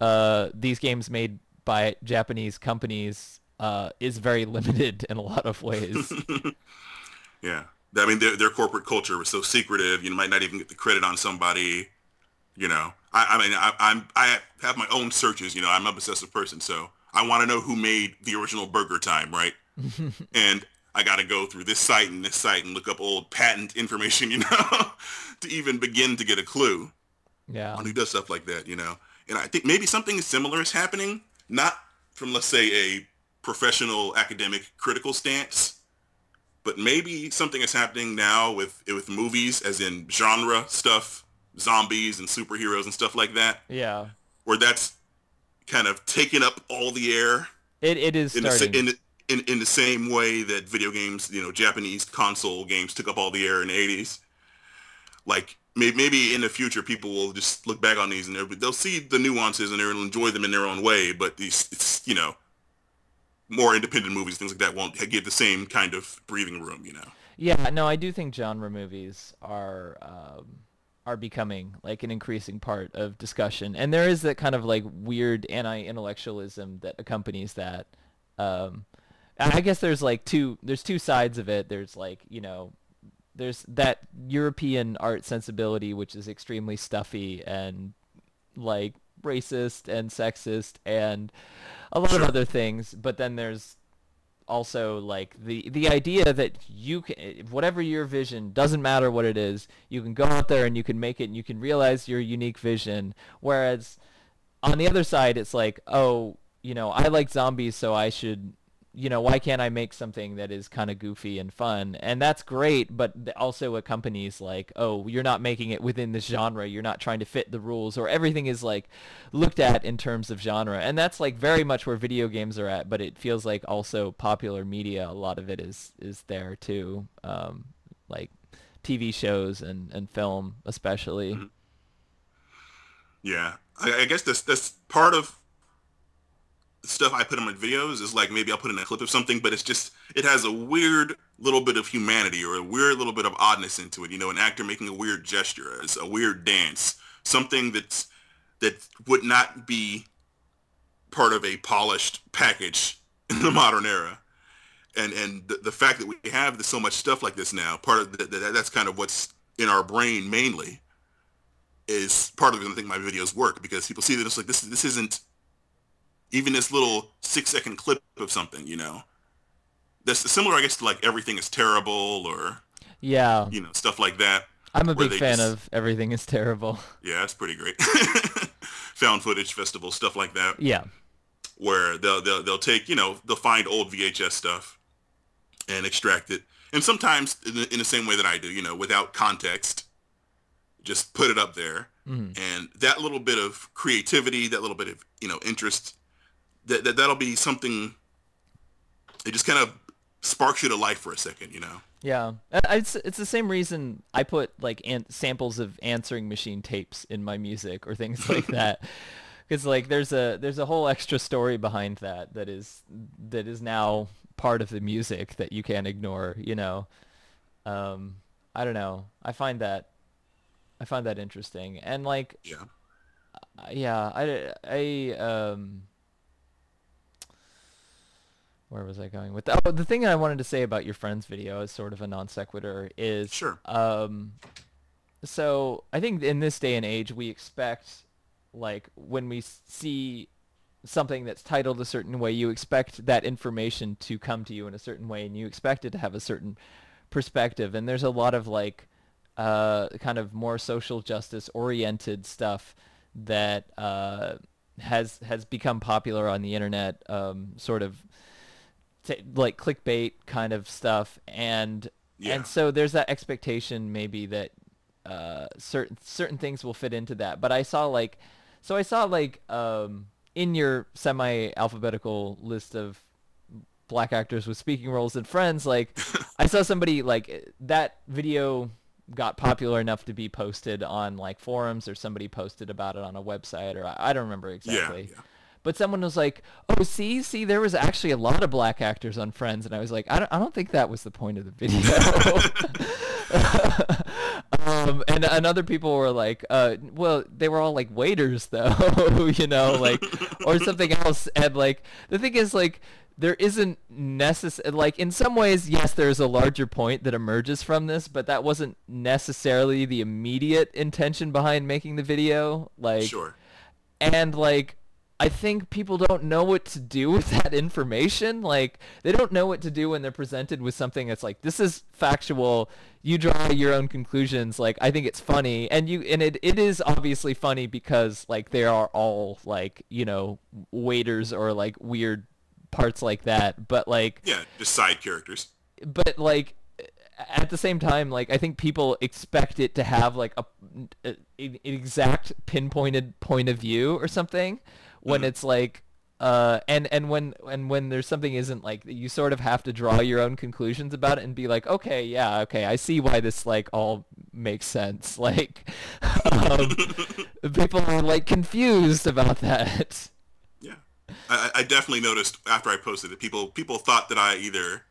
uh, these games made by Japanese companies, uh, is very limited in a lot of ways. Yeah. I mean, their, their corporate culture was so secretive. You might not even get the credit on somebody. You know, I, I mean, I, I'm I have my own searches. You know, I'm a obsessive person, so I want to know who made the original Burger Time, right? and I got to go through this site and this site and look up old patent information, you know, to even begin to get a clue yeah, on who does stuff like that, you know. And I think maybe something similar is happening, not from let's say a professional academic critical stance, but maybe something is happening now with with movies, as in genre stuff, zombies and superheroes and stuff like that, yeah. where that's kind of taken up all the air It it is in the, starting. in, the- in in the same way that video games, you know, Japanese console games took up all the air in the 80s. Like maybe, maybe in the future people will just look back on these and they'll, see the nuances and they'll enjoy them in their own way, but these it's, you know, more independent movies, things like that won't give the same kind of breathing room, you know. Yeah, no, I do think genre movies are um, are becoming like an increasing part of discussion, and there is that kind of like weird anti-intellectualism that accompanies that. Um, I guess there's like two there's two sides of it. There's like you know there's that European art sensibility which is extremely stuffy and like racist and sexist and a lot of other things, but then there's also like the the idea that you can whatever your vision doesn't matter what it is you can go out there and you can make it and you can realize your unique vision. Whereas on the other side it's like oh you know i like zombies so i should you know why can't i make something that is kind of goofy and fun and that's great but also accompanies like oh you're not making it within this genre you're not trying to fit the rules or everything is like looked at in terms of genre and that's like very much where video games are at but it feels like also popular media a lot of it is is there too um like TV shows and, and film especially. Mm-hmm. Yeah, I, I guess this this part of stuff I put in my videos is like maybe I'll put in a clip of something, but it's just it has a weird little bit of humanity or a weird little bit of oddness into it. You know, an actor making a weird gesture, as a weird dance, something that's that would not be part of a polished package in the modern era. And and the, the fact that we have this, so much stuff like this now, part of the, that that's kind of what's in our brain mainly is part of the thing my videos work because people see that it's like this this isn't even this little six second clip of something, you know. That's similar, I guess, to like everything is terrible or yeah, you know, stuff like that. I'm a big fan just, of everything is terrible. Yeah, that's pretty great. Found footage festival stuff like that. Yeah, where they'll they'll they'll take you know they'll find old VHS stuff and extract it, and sometimes in the, in the same way that I do, you know, without context, just put it up there, mm-hmm. and that little bit of creativity, that little bit of you know interest that, that that'll be something. It just kind of sparks you to life for a second, you know. Yeah, it's it's the same reason I put like an- samples of answering machine tapes in my music or things like that, because like there's a there's a whole extra story behind that that is that is now part of the music that you can't ignore. You know, um, I don't know. I find that I find that interesting and like yeah, yeah. I I um where was I going with that? Oh, the thing I wanted to say about your friend's video is sort of a non sequitur is sure. Um, so I think in this day and age we expect like when we see something that's titled a certain way, you expect that information to come to you in a certain way, and you expect it to have a certain perspective. And there's a lot of like uh, kind of more social justice oriented stuff that uh, has has become popular on the internet, um, sort of t- like clickbait kind of stuff, and yeah. and so there's that expectation maybe that uh, certain certain things will fit into that. But I saw like, so I saw like um, in your semi-alphabetical list of black actors with speaking roles in Friends, like I saw somebody like that video got popular enough to be posted on like forums or somebody posted about it on a website or I, I don't remember exactly. Yeah, yeah. But someone was like, "Oh, see, see, there was actually a lot of black actors on Friends," and I was like, "I don't, I don't think that was the point of the video." um, and and other people were like, uh, "Well, they were all like waiters, though, you know, like, or something else." And like, the thing is, like, there isn't necessary like in some ways yes there's a larger point that emerges from this but that wasn't necessarily the immediate intention behind making the video like sure and like I think people don't know what to do with that information. Like they don't know what to do when they're presented with something that's like this is factual. You draw your own conclusions. Like I think it's funny, and you and it it is obviously funny because like they are all like you know waiters or like weird parts like that. But like yeah, just side characters. But like at the same time, like I think people expect it to have like a, a, an exact pinpointed point of view or something when mm-hmm. it's like uh, and and when and when there's something isn't like you sort of have to draw your own conclusions about it and be like okay yeah okay I see why this like all makes sense. Like um, people are like confused about that. Yeah. I, I definitely noticed after I posted it people people thought that I either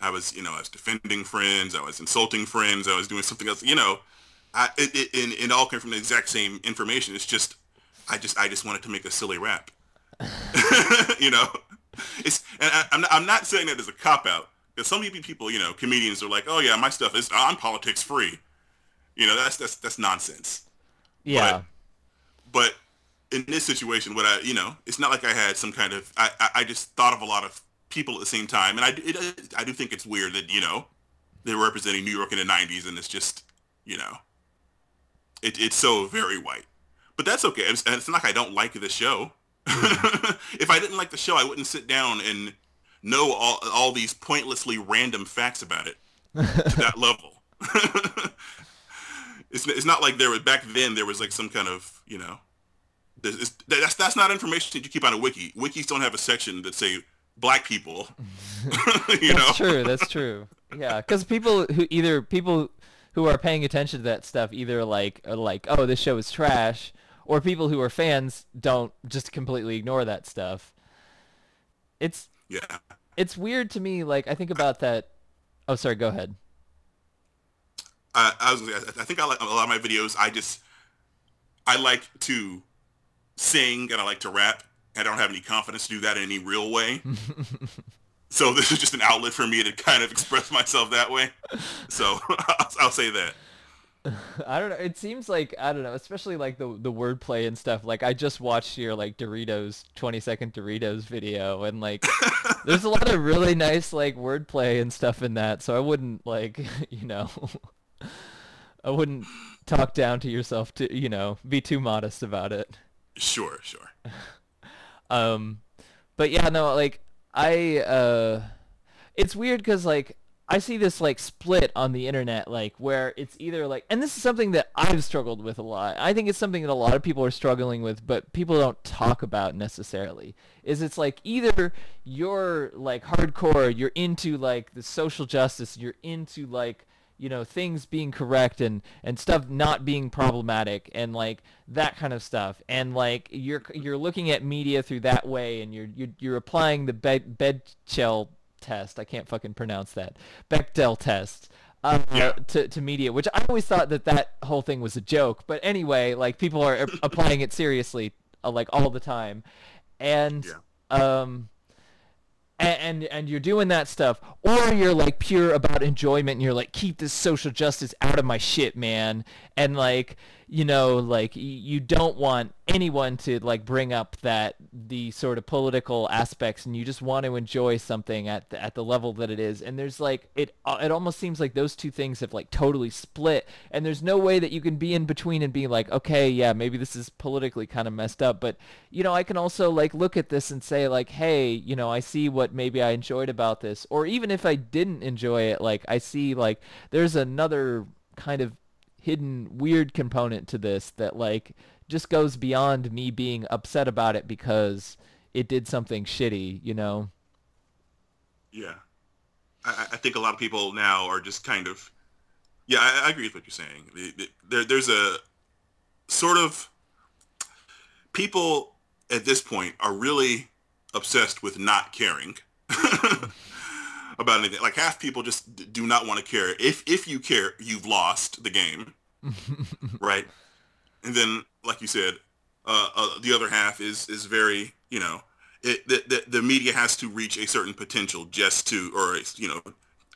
I was you know I was defending friends I was insulting friends I was doing something else you know. I it, it, it, it all came from the exact same information. It's just I just I just wanted to make a silly rap. you know, it's and I, am not, I'm not saying that as a cop out because some people, you know, comedians are like, oh yeah, my stuff is I'm politics free. You know, that's that's that's nonsense. Yeah. But, but in this situation, what I you know, it's not like I had some kind of I I, I just thought of a lot of people at the same time, and I it, I do think it's weird that you know they're representing New York in the '90s, and it's just you know, it, it's so very white. But that's okay. It's, it's not like I don't like the show. If I didn't like the show, I wouldn't sit down and know all, all these pointlessly random facts about it to that level. it's, it's not like there was back then there was like some kind of you know that's that's not information that you keep on a wiki. Wikis don't have a section that say black people. you that's know, true. That's true. Yeah, because people who either people who are paying attention to that stuff either like are like oh this show is trash or people who are fans don't just completely ignore that stuff. It's Yeah. it's weird to me like I think about that Oh sorry, go ahead. I, I was. gonna say, I think I like a lot of my videos. I just I like to sing and I like to rap. I don't have any confidence to do that in any real way. so this is just an outlet for me to kind of express myself that way. So I'll, I'll say that. I don't know. It seems like I don't know, especially like the the wordplay and stuff. Like I just watched your like Doritos 20 second Doritos video, and like there's a lot of really nice like wordplay and stuff in that. So I wouldn't like you know, I wouldn't talk down to yourself to you know be too modest about it. Sure, sure. Um, but yeah, no, like I, uh, it's weird because like I see this like split on the internet, like where it's either like, and this is something that I've struggled with a lot. I think it's something that a lot of people are struggling with, but people don't talk about necessarily. Is it's like either you're like hardcore, you're into like the social justice, you're into like you know things being correct and and stuff not being problematic and like that kind of stuff and like you're you're looking at media through that way and you're you're, you're applying the bed Bechdel test. I can't fucking pronounce that. Bechdel test uh, Yeah. to, to media which I always thought that that whole thing was a joke but anyway like people are applying it seriously uh, like all the time. And um and, and and you're doing that stuff or you're like pure about enjoyment and you're like keep this social justice out of my shit man. And like you know like you don't want anyone to like bring up that the sort of political aspects and you just want to enjoy something at the, at the level that it is. And there's like it uh, it almost seems like those two things have like totally split. And there's no way that you can be in between and be like okay yeah maybe this is politically kind of messed up. But you know I can also like look at this and say like hey you know I see what maybe I enjoyed about this. Or even if I didn't enjoy it like I see like there's another kind of hidden weird component to this that like just goes beyond me being upset about it because it did something shitty, you know. Yeah. I, I think a lot of people now are just kind of, yeah, I, I agree with what you're saying. The- the- There, there's a sort of, people at this point are really obsessed with not caring about anything. Like half people just d- do not want to care. If, if you care, you've lost the game, right? And then, like you said, uh, uh, the other half is, is very, you know, it, the, the, the media has to reach a certain potential just to, or you know,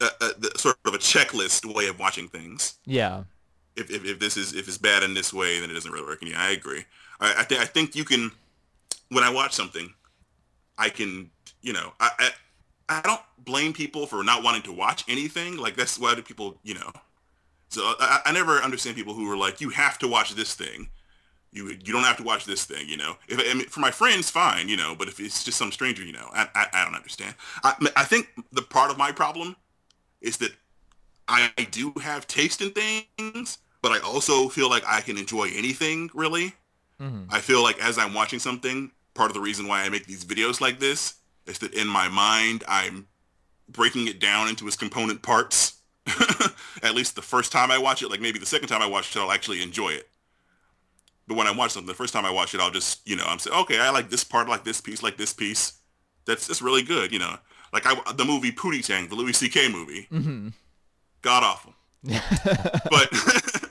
a, a, the, sort of a checklist way of watching things. Yeah. If, if, if this is if it's bad in this way, then it doesn't really work. And yeah, I agree. I I, th- I think you can, when I watch something, I can, you know, I, I I don't blame people for not wanting to watch anything. Like that's why do people, you know. So I, I never understand people who are like, you have to watch this thing. You you don't have to watch this thing, you know. If I mean, for my friends, fine, you know. But if it's just some stranger, you know, I I, I don't understand. I I think the part of my problem is that I do have taste in things, but I also feel like I can enjoy anything really. Mhm. I feel like as I'm watching something, part of the reason why I make these videos like this is that in my mind I'm breaking it down into its component parts. At least the first time I watch it, like maybe the second time I watch it, I'll actually enjoy it. But when I watch something, the first time I watch it, I'll just, you know, I'm saying, okay, I like this part, like this piece, like this piece. That's that's really good, you know. Like I, the movie Pootie Tang, the Louis C.K. movie, mm-hmm. god awful. But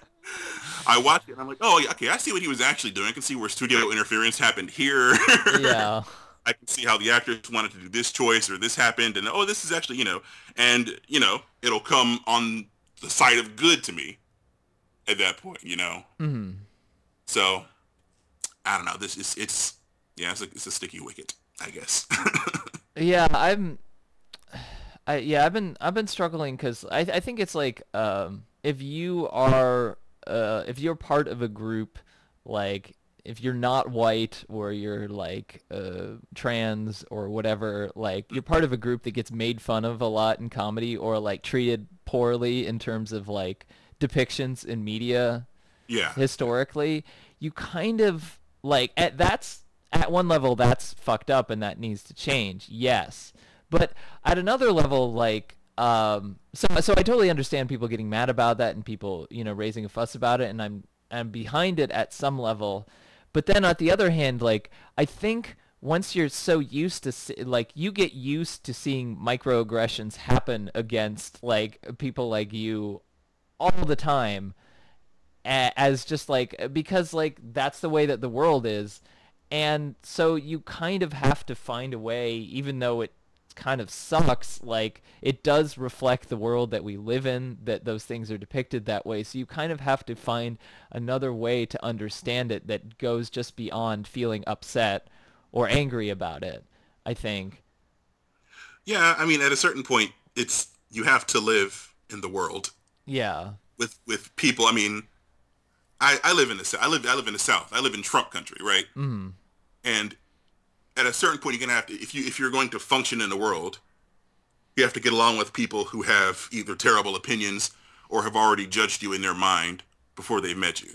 I watched it and I'm like, oh, yeah, okay, I see what he was actually doing. I can see where studio interference happened here. yeah. I can see how the actors wanted to do this choice or this happened, and oh, this is actually, you know, and you know, it'll come on the side of good to me at that point, you know. Mhm. So I don't know. This is it's yeah, it's a, it's a sticky wicket, I guess. Yeah, I'm. I yeah, I've been I've been struggling because I I think it's like um if you are uh if you're part of a group like if you're not white or you're like uh trans or whatever like you're part of a group that gets made fun of a lot in comedy or like treated poorly in terms of like depictions in media yeah, historically, you kind of like at that's at one level that's fucked up and that needs to change. Yes. But at another level like um, so so I totally understand people getting mad about that and people you know raising a fuss about it, and I'm I'm behind it at some level. But then on the other hand, like I think once you're so used to see, like you get used to seeing microaggressions happen against like people like you all the time as just like because like that's the way that the world is. And so you kind of have to find a way even though it kind of sucks like it does reflect the world that we live in that those things are depicted that way. So you kind of have to find another way to understand it that goes just beyond feeling upset or angry about it i think. Yeah i mean at a certain point it's you have to live in the world. Yeah. With with people i mean i i live in the i live i live in the south. I live in trump country right? Mm-hmm. and at a certain point you're gonna have to if you if you're going to function in the world, you have to get along with people who have either terrible opinions or have already judged you in their mind before they've met you.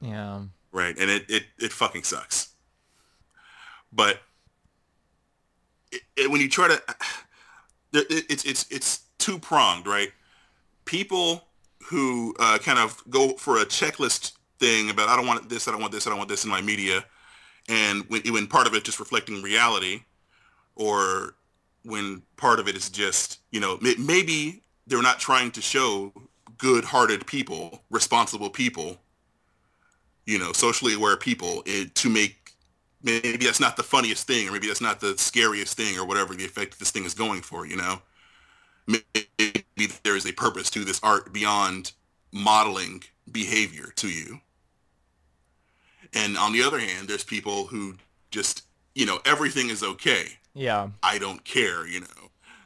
Yeah. Right. And it it, it fucking sucks. But it, it, when you try to it, it's it's it's two pronged, right? People who uh, kind of go for a checklist thing about I don't want this, I don't want this, I don't want this in my media and when, when part of it just reflecting reality or when part of it is just you know maybe they're not trying to show good-hearted people responsible people you know socially aware people it, to make maybe that's not the funniest thing or maybe that's not the scariest thing or whatever the effect this thing is going for you know? Maybe there is a purpose to this art beyond modeling behavior to you and on the other hand, there's people who just, you know, everything is okay. Yeah. I don't care, you know.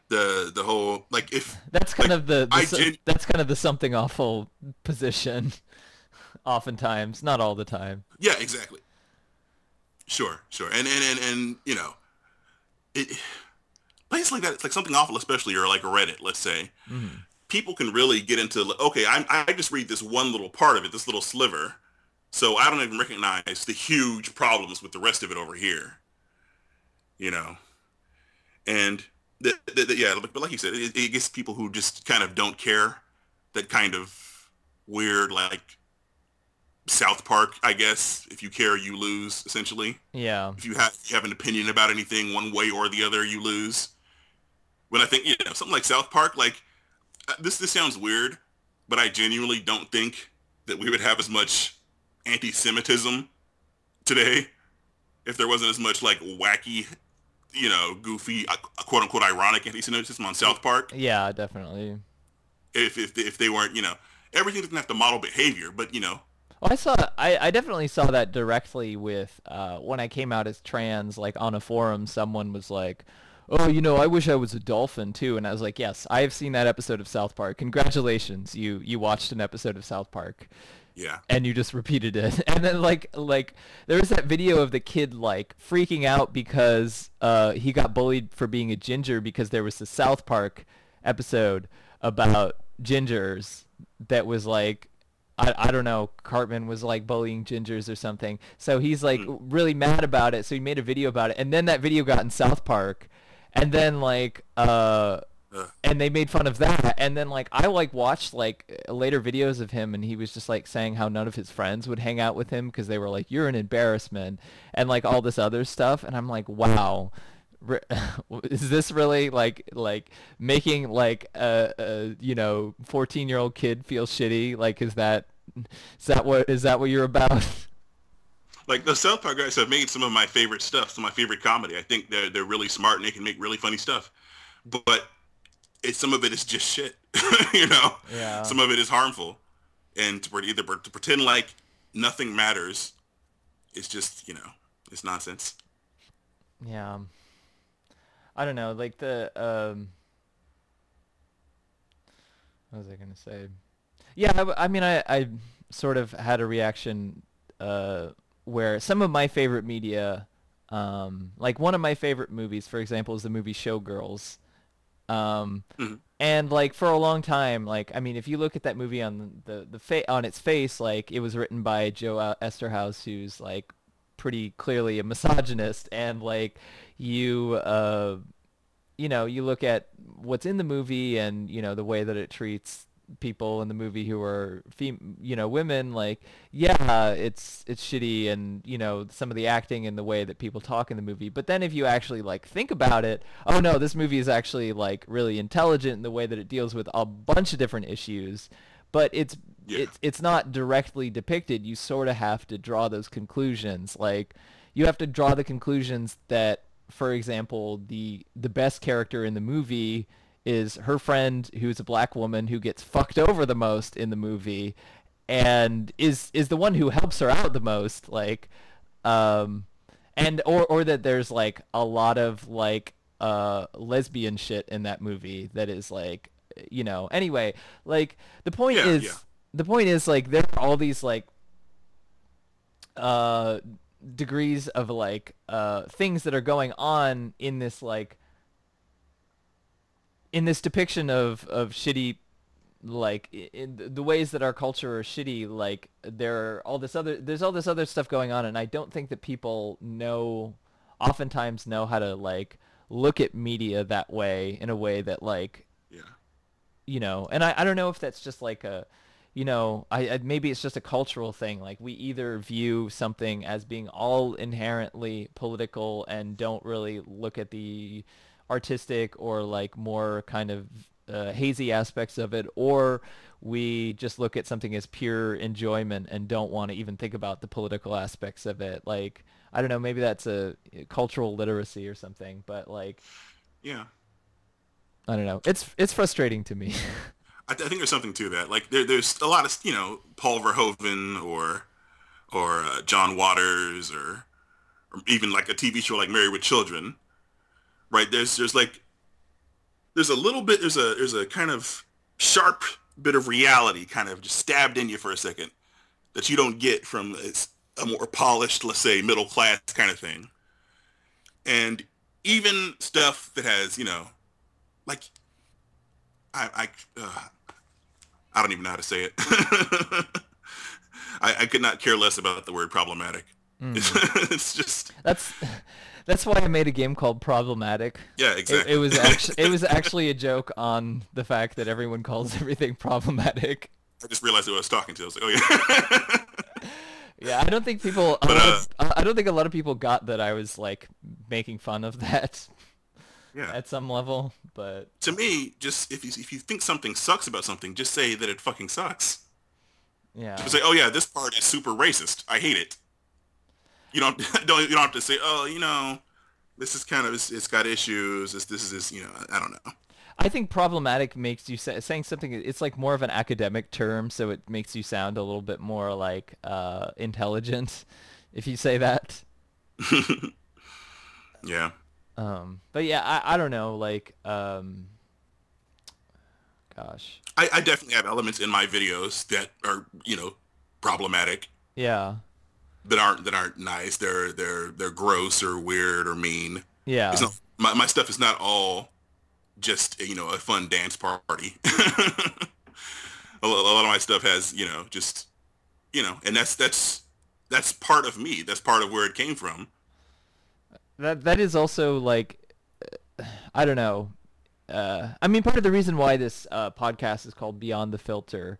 The the whole like if That's kind like, of the, the gen- that's kind of the something awful position oftentimes, not all the time. Yeah, exactly. Sure, sure. And and and, and you know, it places like that, it's like something awful, especially or like Reddit, let's say. Mm-hmm. People can really get into okay, I I just read this one little part of it, this little sliver, so I don't even recognize the huge problems with the rest of it over here. You know, and the, the, the, yeah, but like you said, it, it gets people who just kind of don't care. That kind of weird, like South Park, I guess. If you care, you lose. Essentially. Yeah. If you have you have an opinion about anything, one way or the other, you lose. When I think you know something like South Park, like uh, this this sounds weird, but I genuinely don't think that we would have as much anti-Semitism today if there wasn't as much like wacky, you know, goofy, uh, quote unquote, ironic anti-Semitism on South Park. Yeah, definitely. If if if they weren't, you know, everything doesn't have to model behavior, but you know. Well, I saw, I, I definitely saw that directly with uh, when I came out as trans. Like on a forum, someone was like, "Oh, you know, I wish I was a dolphin too," and I was like, "Yes, I have seen that episode of South Park. Congratulations, you you watched an episode of South Park." Yeah. And you just repeated it. And then like like there was that video of the kid like freaking out because uh he got bullied for being a ginger because there was a South Park episode about gingers that was like I, I don't know, Cartman was like bullying gingers or something. So he's like mm. really mad about it. So he made a video about it. And then that video got in South Park. And then like uh and they made fun of that. And then like i like watched like later videos of him and he was just like saying how none of his friends would hang out with him because they were like you're an embarrassment and like all this other stuff. And i'm like wow. Is this really like like making like a, a you know 14 year old kid feel shitty? Like is that is that what is that what you're about? Like the South Park guys have made some of my favorite stuff, some of my favorite comedy. I think they're they're really smart and they can make really funny stuff. But it, some of it is just shit. you know, yeah. some of it is harmful, and to either to pretend like nothing matters, it's just you know it's nonsense. Yeah, I don't know. Like the um, what was I gonna say? Yeah, I, I mean, I I sort of had a reaction uh, where some of my favorite media, um, like one of my favorite movies, for example, is the movie Showgirls um, mm-hmm. And like for a long time, like I mean, if you look at that movie on the the fa- on its face, like it was written by Joe Eszterhas, who's like pretty clearly a misogynist, and like you uh, you know, you look at what's in the movie and, you know, the way that it treats people in the movie who are fem- you know women like yeah it's it's shitty and you know some of the acting and the way that people talk in the movie. But then if you actually like think about it oh no this movie is actually like really intelligent in the way that it deals with a bunch of different issues. But it's Yeah. it's it's not directly depicted. You sort of have to draw those conclusions. Like you have to draw the conclusions that for example the the best character in the movie is her friend who's a black woman who gets fucked over the most in the movie and is is the one who helps her out the most like um and or or that there's like a lot of like uh lesbian shit in that movie that is like you know anyway like the point Yeah, is yeah. the point is like there are all these like uh degrees of like uh things that are going on in this like in this depiction of of shitty like in the ways that our culture are shitty like there are all this other there's all this other stuff going on and I don't think that people know oftentimes know how to like look at media that way in a way that like Yeah. you know and I, I don't know if that's just like a you know I, I maybe it's just a cultural thing like we either view something as being all inherently political and don't really look at the artistic or like more kind of uh, hazy aspects of it or we just look at something as pure enjoyment and don't want to even think about the political aspects of it like i don't know maybe that's a cultural literacy or something but like Yeah. i don't know it's it's frustrating to me I, th- I think there's something to that. Like there, there's a lot of you know Paul Verhoeven or or uh, John Waters or, or even like a TV show like Married with Children, right? There's there's like there's a little bit there's a there's a kind of sharp bit of reality kind of just stabbed in you for a second that you don't get from a more polished, let's say, middle class kind of thing. And even stuff that has you know like I I, uh, I don't even know how to say it. I, I could not care less about the word problematic. it's just That's that's why I made a game called Problematic. yeah, It, exactly. it was actually it was actually a joke on the fact that everyone calls everything problematic. I just realized who I was talking to. I was like, oh yeah. Yeah, I don't think people. a But, lot uh, of- I I don't think a lot of people got that I was like making fun of that yeah. at some level, but To me, just if you if you think something sucks about something, just say that it fucking sucks. yeah. Just say, oh yeah, this part is super racist. I hate it. You don't don't you don't have to say, oh, you know, this is kind of it's, it's got issues. This this is this, you know, I don't know. I think problematic makes you say, saying something. It's like more of an academic term, so it makes you sound a little bit more like uh, intelligent if you say that. Yeah. Um, but yeah, I, I don't know. Like, um, gosh, I, I definitely have elements in my videos that are, you know, problematic. yeah, that aren't that aren't nice. They're they're they're gross or weird or mean. yeah, It's not my, my stuff is not all just you know a fun dance party. a, a lot of my stuff has you know just you know, and that's that's that's part of me. That's part of where it came from. that that is also like, uh, I don't know. Uh, I mean, part of the reason why this uh, podcast is called Beyond the Filter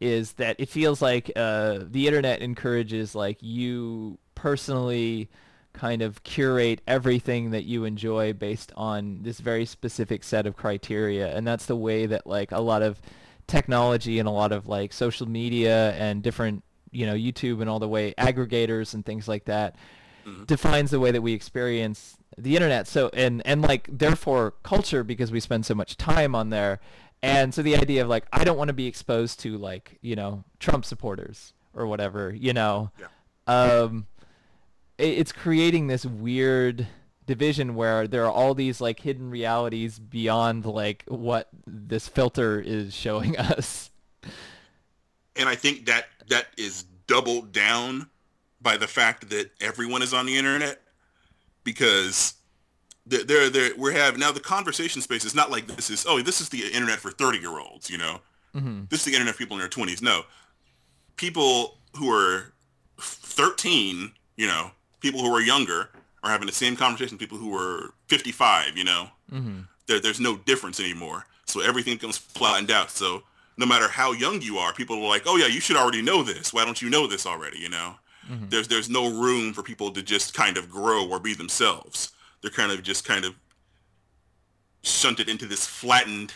is that it feels like uh, the internet encourages like you personally kind of curate everything that you enjoy based on this very specific set of criteria. And that's the way that like a lot of technology and a lot of like social media and different you know YouTube and all the way aggregators and things like that defines the way that we experience the internet. So and and like therefore culture because we spend so much time on there and so the idea of like I don't want to be exposed to like you know Trump supporters or whatever you know Yeah. um it, it's creating this weird division where there are all these like hidden realities beyond like what this filter is showing us And I think that that is doubled down by the fact that everyone is on the internet because they're, they're, we're having now the conversation space is not like this is oh this is the internet for 30 year olds you know hmm this is the internet for people in their 20s no people who are 13 you know people who are younger are having the same conversation people who are 55 you know hmm there, there's no difference anymore. So everything comes flattened out. So no matter how young you are, people are like, oh yeah, you should already know this. Why don't you know this already? You know, mm-hmm. there's there's no room for people to just kind of grow or be themselves. They're kind of just kind of shunted into this flattened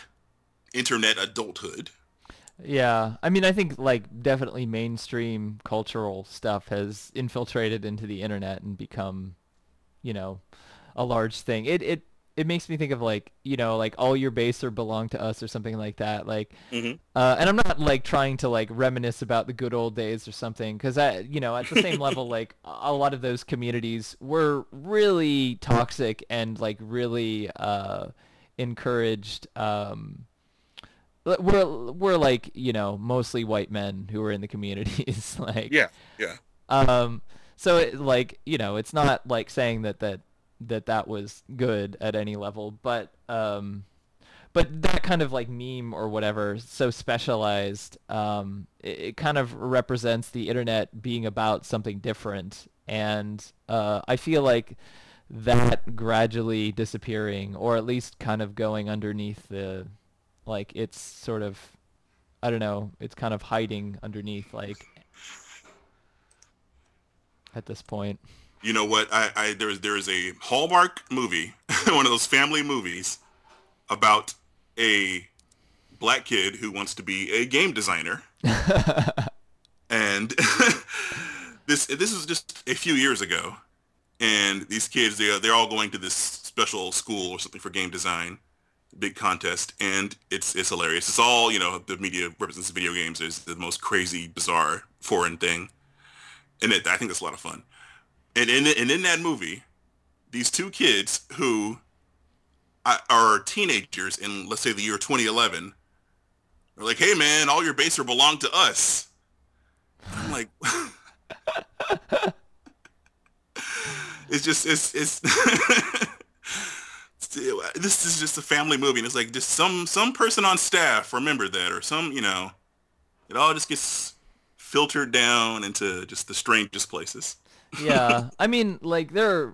internet adulthood. Yeah, I mean, I think like definitely mainstream cultural stuff has infiltrated into the internet and become, you know, a large thing. It it it makes me think of like you know like all your base or belong to us or something like that like mm-hmm. uh, and i'm not like trying to like reminisce about the good old days or something because i you know at the same level like a lot of those communities were really toxic and like really uh encouraged um we're we're like you know mostly white men who were in the communities like yeah yeah um so it, like you know it's not like saying that that that that was good at any level, but um, but that kind of like meme or whatever, so specialized, um, it, it, kind of represents the internet being about something different, and uh, I feel like that gradually disappearing, or at least kind of going underneath the, like it's sort of, I don't know, it's kind of hiding underneath like at this point you know what? I, I there's there's a Hallmark movie, one of those family movies, about a black kid who wants to be a game designer. and this this is just a few years ago, and these kids they they're all going to this special school or something for game design, big contest, and it's it's hilarious. It's all you know. The media represents video games is the most crazy, bizarre, foreign thing, and it, I think it's a lot of fun and in and in that movie, these two kids who uh, are teenagers in let's say the year 2011 are like, "Hey man, all your base are belong to us." I'm like, it's just it's it's. Uh, this is just a family movie, and it's like just some some person on staff remembered that, or some you know, it all just gets filtered down into just the strangest places yeah, I mean, like they're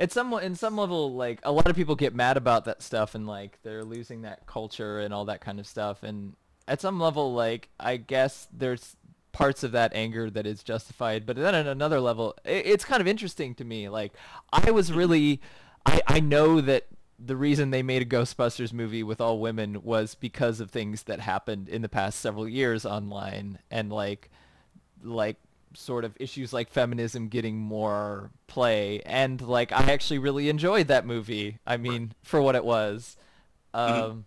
it's some in some level like a lot of people get mad about that stuff and like they're losing that culture and all that kind of stuff. And at some level like I guess there's parts of that anger that is justified. But then at another level it, it's kind of interesting to me. Like I was really I I know that the reason they made a Ghostbusters movie with all women was because of things that happened in the past several years online. And like like sort of issues like feminism getting more play and like I actually really enjoyed that movie. I mean, for what it was. Mm-hmm. Um mm-hmm.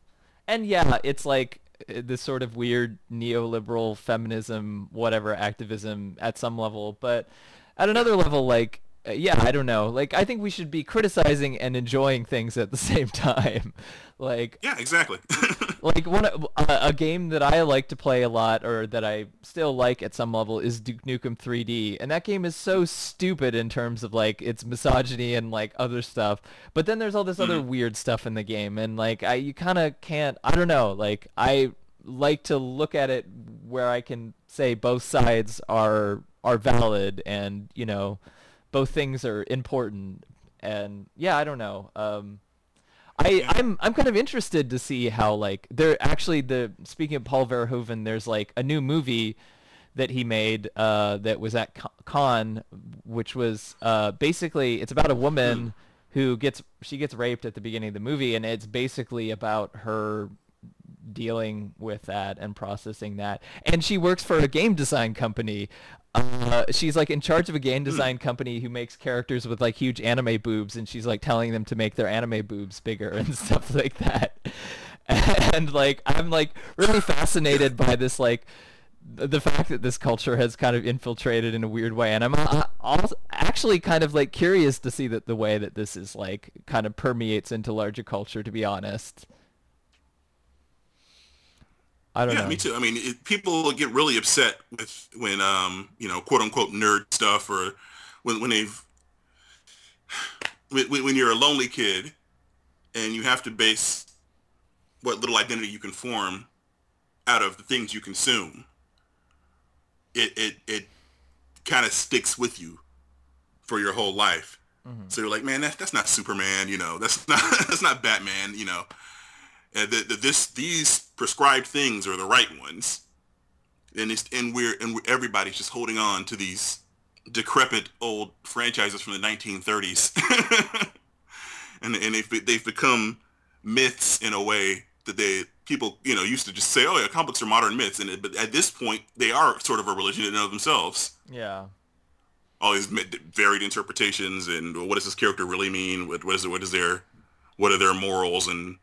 and yeah, it's like uh, this sort of weird neoliberal feminism whatever activism at some level, but at another level like uh, yeah, I don't know. Like, I think we should be criticizing and enjoying things at the same time. like, yeah, exactly. like one a, a, game that I like to play a lot, or that I still like at some level, is Duke Nukem 3D, and that game is so stupid in terms of like its misogyny and like other stuff. But then there's all this other mm-hmm. weird stuff in the game, and like I, you kind of can't. I don't know. Like I like to look at it where I can say both sides are are valid, and you know both things are important. And yeah, I don't know. Um, I I'm I'm kind of interested to see how like there actually the speaking of Paul Verhoeven, there's like a new movie that he made uh, that was at Cannes, which was uh, basically it's about a woman who gets she gets raped at the beginning of the movie, and it's basically about her dealing with that and processing that. And she works for a game design company. Uh, she's like in charge of a game design company who makes characters with like huge anime boobs, and she's like telling them to make their anime boobs bigger and stuff like that. And like I'm like really fascinated by this like the fact that this culture has kind of infiltrated in a weird way. And i'm uh, also actually kind of like curious to see that the way that this is like kind of permeates into larger culture to be honest I don't yeah, know. me too. I mean, it, people get really upset with when, um, you know, quote unquote nerd stuff, or when when they've when, when you're a lonely kid and you have to base what little identity you can form out of the things you consume. It it it kind of sticks with you for your whole life. Mm-hmm. So you're like, man, that, that's not Superman, you know, that's not that's not Batman, you know. And the, the, this these prescribed things are the right ones, and it's and we're and we're, everybody's just holding on to these decrepit old franchises from the 1930s, and and they've they've become myths in a way that they people you know used to just say, oh yeah, comic books are modern myths, and but at this point they are sort of a religion in and of themselves. Yeah. All these varied interpretations, and what does this character really mean? What, what is it? What is their what are their morals, and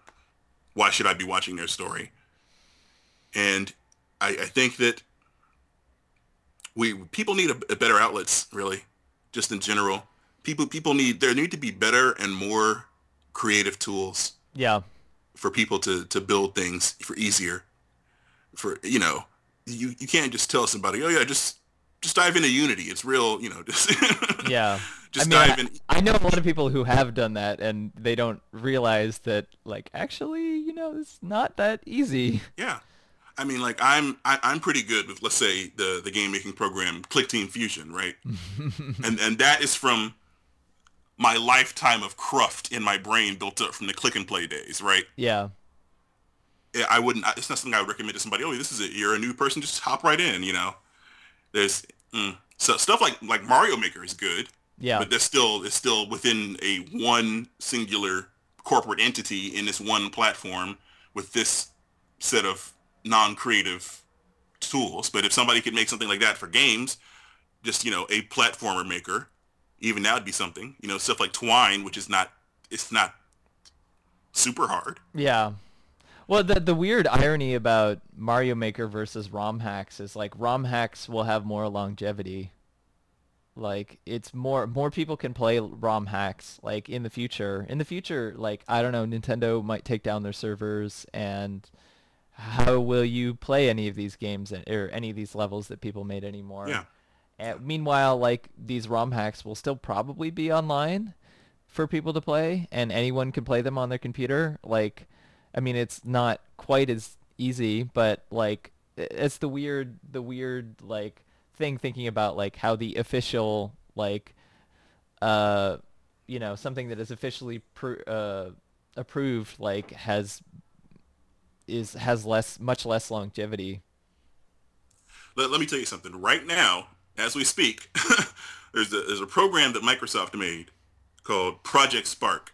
why should I be watching their story? And I, I think that we people need a, a better outlets, really, just in general. People people need there need to be better and more creative tools. Yeah for people to to build things for easier. For you know, you you can't just tell somebody, oh yeah, just just dive into Unity. It's real, you know. Just yeah. Just I mean, dive in. I, I know a lot of people who have done that, and they don't realize that, like, actually, you know, it's not that easy. Yeah. I mean, like I'm I, am i am pretty good with let's say the the game making program Clickteam Fusion, right? and and that is from my lifetime of cruft in my brain built up from the Klik & Play days, right? Yeah. I wouldn't. It's not something I would recommend to somebody. Oh, this is it. You're a new person. Just hop right in. You know, there's mm, so stuff like like Mario Maker is good. Yeah. But there's still it's still within a one singular corporate entity in this one platform with this set of non-creative tools. But if somebody could make something like that for games, just you know a platformer maker even that would be something. You know, stuff like Twine, which is not it's not super hard. Yeah. Well, the the weird irony about Mario Maker versus ROM hacks is like ROM hacks will have more longevity. Like it's more more people can play ROM hacks like in the future. In the future, like I don't know, Nintendo might take down their servers and how will you play any of these games or any of these levels that people made anymore? Yeah. And meanwhile, like these ROM hacks will still probably be online for people to play, and anyone can play them on their computer. Like, I mean, it's not quite as easy, but like, it's the weird, the weird like thing thinking about like how the official like, uh, you know, something that is officially pr- uh, approved like has is has less much less longevity. Let, let me tell you something. Right now, as we speak, there's a there's a program that Microsoft made called Project Spark,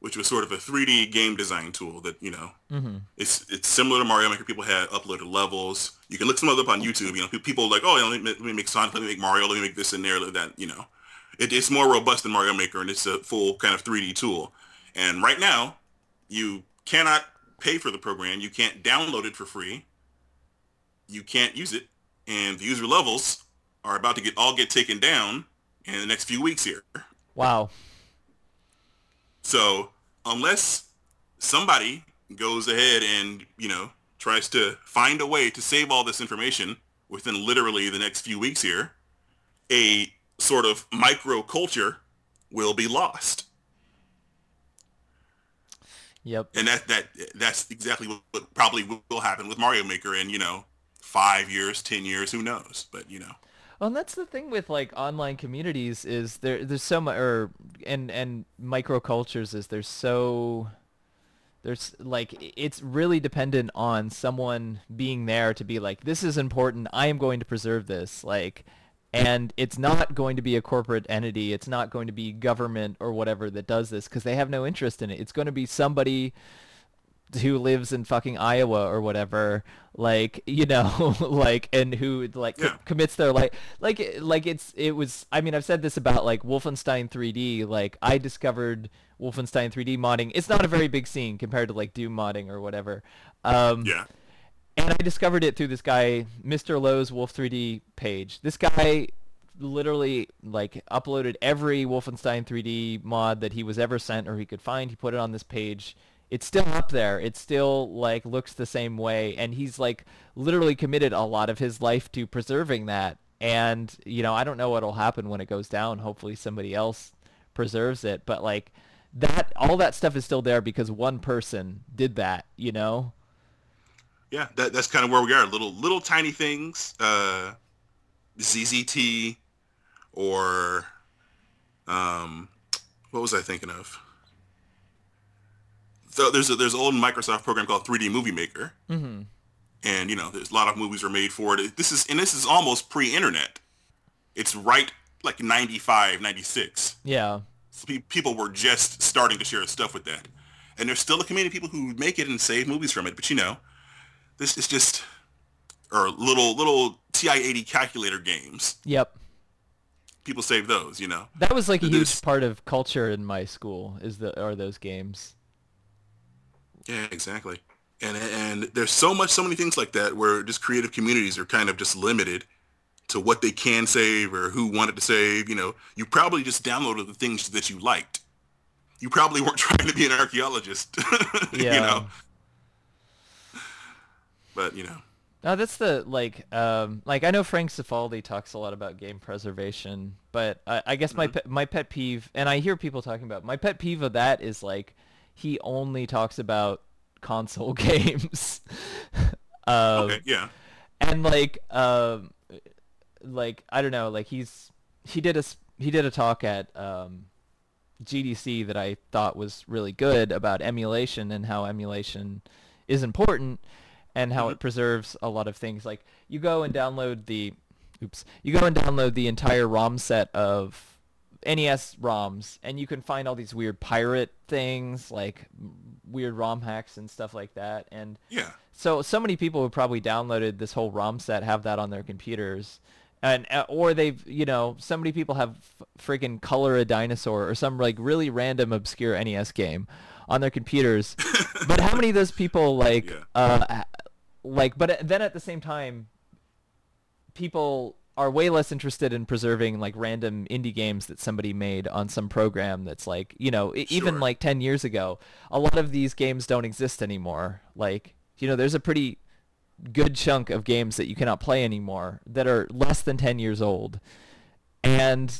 which was sort of a 3D game design tool that you know mm-hmm. it's it's similar to Mario Maker. People had uploaded levels. You can look some of it up on YouTube. You know, people like, oh, let me, let me make Sonic, let me make Mario, let me make this and there, that. You know, it, it's more robust than Mario Maker, and it's a full kind of 3D tool. And right now, you cannot pay for the program. You can't download it for free. You can't use it and the user levels are about to get all get taken down in the next few weeks here. Wow. So unless somebody goes ahead and, you know, tries to find a way to save all this information within literally the next few weeks here, a sort of micro culture will be lost. Yep. And that that that's exactly what, probably will happen with Mario Maker and, you know, five years, ten years, who knows? But you know. Well, and that's the thing with like online communities is there there's so much or and and microcultures is there's so there's like it's really dependent on someone being there to be like this is important i am going to preserve this like and it's not going to be a corporate entity it's not going to be government or whatever that does this because they have no interest in it it's going to be somebody who lives in fucking Iowa or whatever, like you know, like and who like yeah. commits their like like like it's it was. I mean, I've said this about like Wolfenstein 3D. Like I discovered Wolfenstein 3D modding. It's not a very big scene compared to like Doom modding or whatever. Um, yeah. And I discovered it through this guy, Mr. Lowe's Wolf 3D page. This guy literally like uploaded every Wolfenstein 3D mod that he was ever sent or he could find. He put it on this page it's still up there. It still like looks the same way, and he's like literally committed a lot of his life to preserving that. And you know, I don't know what'll happen when it goes down. Hopefully, somebody else preserves it. But like that, all that stuff is still there because one person did that. You know. Yeah, that, that's kind of where we are. Little little tiny things, uh, ZZT, or Um, what was I thinking of? So there's a, there's an old Microsoft program called 3D Movie Maker, Mm-hmm. and you know there's a lot of movies are made for it. This is and this is almost pre-internet. It's right like 95, 96. Yeah. So pe- people were just starting to share stuff with that, and there's still a community of people who make it and save movies from it. But you know, this is just or little little TI-80 calculator games. Yep. People save those, you know. That was like a huge part of culture in my school. Is the are those games? Yeah, exactly. And and there's so much, so many things like that where just creative communities are kind of just limited to what they can save or who wanted to save. You know, you probably just downloaded the things that you liked. You probably weren't trying to be an archaeologist. Yeah. you know. But you know, No, that's the like um like I know Frank Cifaldi talks a lot about game preservation, but I, I guess my Mm-hmm. pet, my pet peeve, and I hear people talking about my pet peeve of that is like he only talks about console games. um, okay, yeah, and like um like I don't know, like he's he did a he did a talk at um GDC that I thought was really good about emulation and how emulation is important and how it preserves a lot of things. Like you go and download the oops, you go and download the entire ROM set of NES ROMs and you can find all these weird pirate things like weird ROM hacks and stuff like that and yeah, so so many people who probably downloaded this whole ROM set have that on their computers, and uh, or they've you know so many people have friggin' Color a Dinosaur or some like really random obscure NES game on their computers. but how many of those people like Yeah. uh like but uh, then at the same time people are way less interested in preserving like random indie games that somebody made on some program that's like you know e- even like 10 years ago a lot of these games don't exist anymore. Like you know there's a pretty good chunk of games that you cannot play anymore that are less than 10 years old. And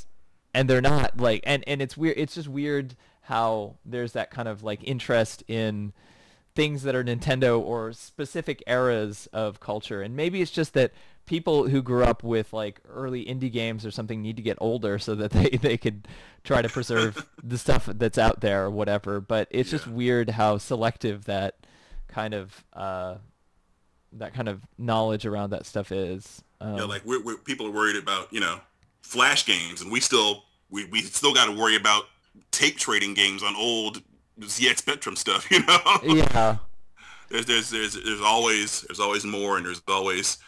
and they're not like and and it's weird it's just weird how there's that kind of like interest in things that are Nintendo or specific eras of culture. And maybe it's just that people who grew up with like early indie games or something need to get older so that they, they could try to preserve the stuff that's out there or whatever. But it's just weird how selective that kind of uh, that kind of knowledge around that stuff is. Um, know, like we're, we're, people are worried about you know flash games, and we still we, we still got to worry about tape trading games on old ZX Spectrum stuff. You know, yeah. there's there's there's there's always there's always more, and there's always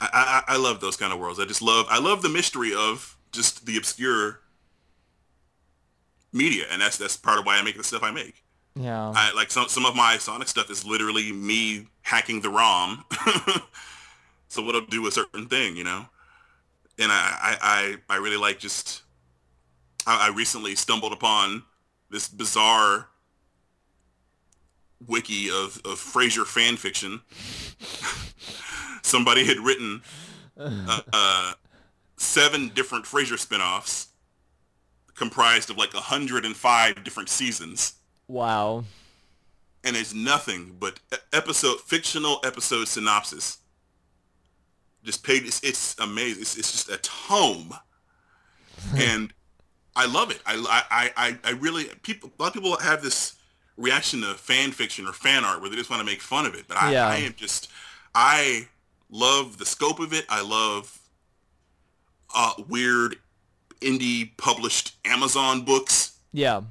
I, I I love those kind of worlds. I just love I love the mystery of just the obscure media, and that's that's part of why I make the stuff I make. Yeah. I like some some of my Sonic stuff is literally me hacking the ROM. so what I'll do a certain thing, you know. And I I, I, I really like just I, I recently stumbled upon this bizarre wiki of, of Frasier fan fiction. Somebody had written uh, uh, seven different Frasier spin-offs comprised of like 105 different seasons Wow. and it's nothing but episode fictional episode synopsis. Just paid. It's, it's amazing. It's, it's just a tome, and I love it. I, I I I really people. A lot of people have this reaction to fan fiction or fan art where they just want to make fun of it. But I, Yeah. I am just I love the scope of it. I love uh, weird indie published Amazon books Yeah.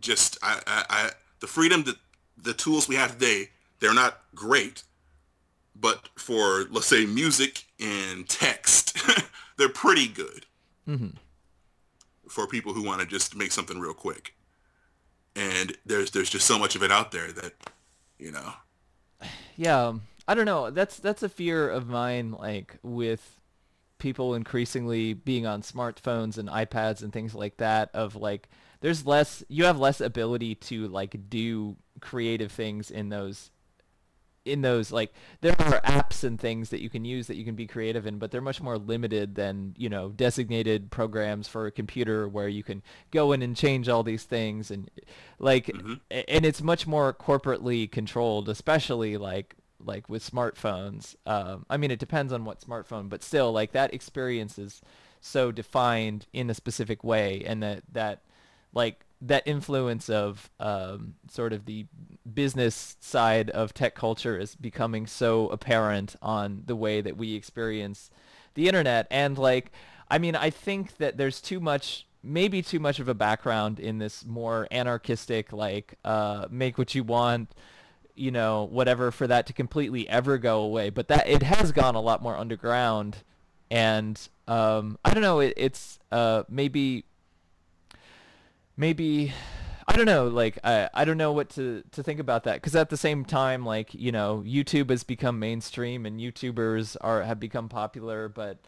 just I, I, I the freedom that the tools we have today they're not great but for let's say music and text they're pretty good hmm for people who want to just make something real quick and there's there's just so much of it out there that you know Yeah, um, I don't know. That's that's a fear of mine. Like with people increasingly being on smartphones and iPads and things like that. Of like, there's less. You have less ability to like do creative things in those. In those, like, there are apps and things that you can use that you can be creative in, but they're much more limited than, you know, designated programs for a computer where you can go in and change all these things and, like, a- and it's much more corporately controlled, especially like like with smartphones. Um, I mean, it depends on what smartphone, but still, like that experience is so defined in a specific way and that that like that influence of um, sort of the business side of tech culture is becoming so apparent on the way that we experience the internet. And like i mean i think that there's too much maybe too much of a background in this more anarchistic like uh, make what you want you know whatever for that to completely ever go away. But that it has gone a lot more underground. And um, i don't know it, it's uh, maybe maybe I don't know, like I I don't know what to to think about that because at the same time, like you know, YouTube has become mainstream and YouTubers are have become popular, but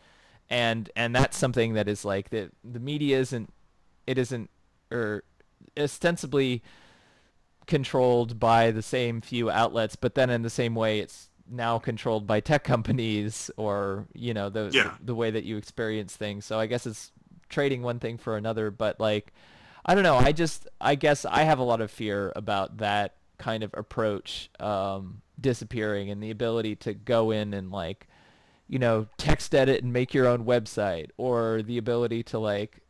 and and that's something that is like the the media isn't it isn't or ostensibly controlled by the same few outlets, but then in the same way, it's now controlled by tech companies or you know the Yeah. the, the way that you experience things. So I guess it's trading one thing for another, but like I don't know. I just I guess I have a lot of fear about that kind of approach um, disappearing and the ability to go in and like you know text edit and make your own website or the ability to like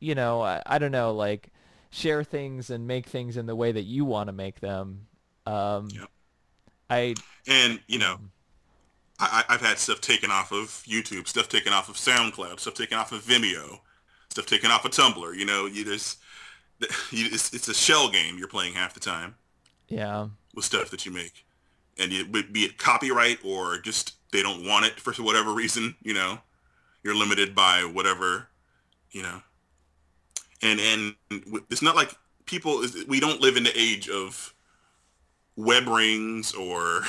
you know I, I don't know like share things and make things in the way that you want to make them. Um, Yep. I And you know, I, I've had stuff taken off of YouTube, stuff taken off of SoundCloud, stuff taken off of Vimeo, stuff taken off of Tumblr. You know, you just it's, it's a shell game you're playing half the time yeah with stuff that you make, and it, be it copyright or just they don't want it for whatever reason. You know, you're limited by whatever. You know, and and it's not like people. We don't live in the age of web rings or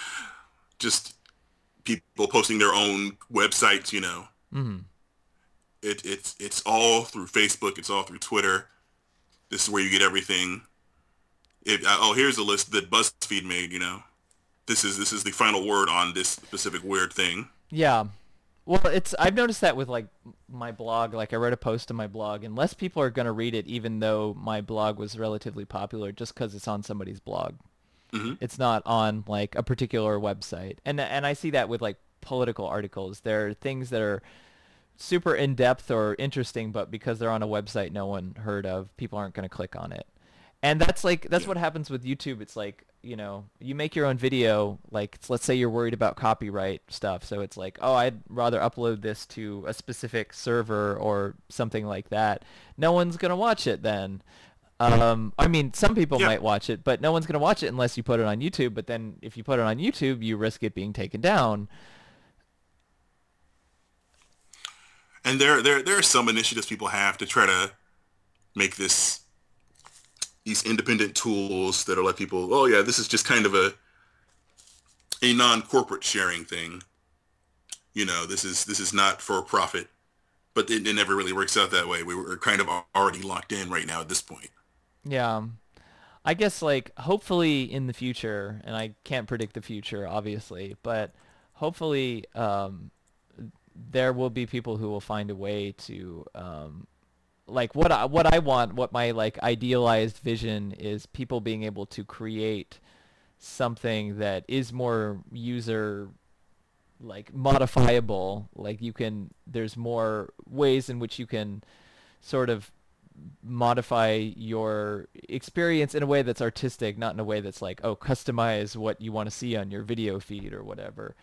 just people posting their own websites, you know. hmm It, it's it's all through Facebook. It's all through Twitter. This is where you get everything. If, oh, here's a list that BuzzFeed made. You know, this is this is the final word on this specific weird thing. Yeah. Well, it's I've noticed that with like my blog. Like I wrote a post on my blog, and less people are gonna read it, even though my blog was relatively popular, just because it's on somebody's blog. Mhm. It's not on like a particular website, and and I see that with like political articles. There are things that are super in depth or interesting, but because they're on a website no one heard of, people aren't gonna click on it. And that's like that's Yeah. what happens with YouTube. It's like you know you make your own video. Like let's say you're worried about copyright stuff, so it's like oh I'd rather upload this to a specific server or something like that. No one's gonna watch it then. Um, I mean, some people Yeah. might watch it, but no one's gonna watch it unless you put it on YouTube. But then if you put it on YouTube, you risk it being taken down. And there there there are some initiatives people have to try to make this these independent tools that'll let people. Oh yeah, this is just kind of a a non-corporate sharing thing. You know, this is this is not for profit, but it, it never really works out that way. We were kind of already locked in right now at this point. Yeah. I guess like hopefully in the future, and I can't predict the future obviously, but hopefully um, there will be people who will find a way to um, like what I, what I want, what my like idealized vision is people being able to create something that is more user like modifiable. Like you can there's more ways in which you can sort of modify your experience in a way that's artistic not in a way that's like oh customize what you want to see on your video feed or whatever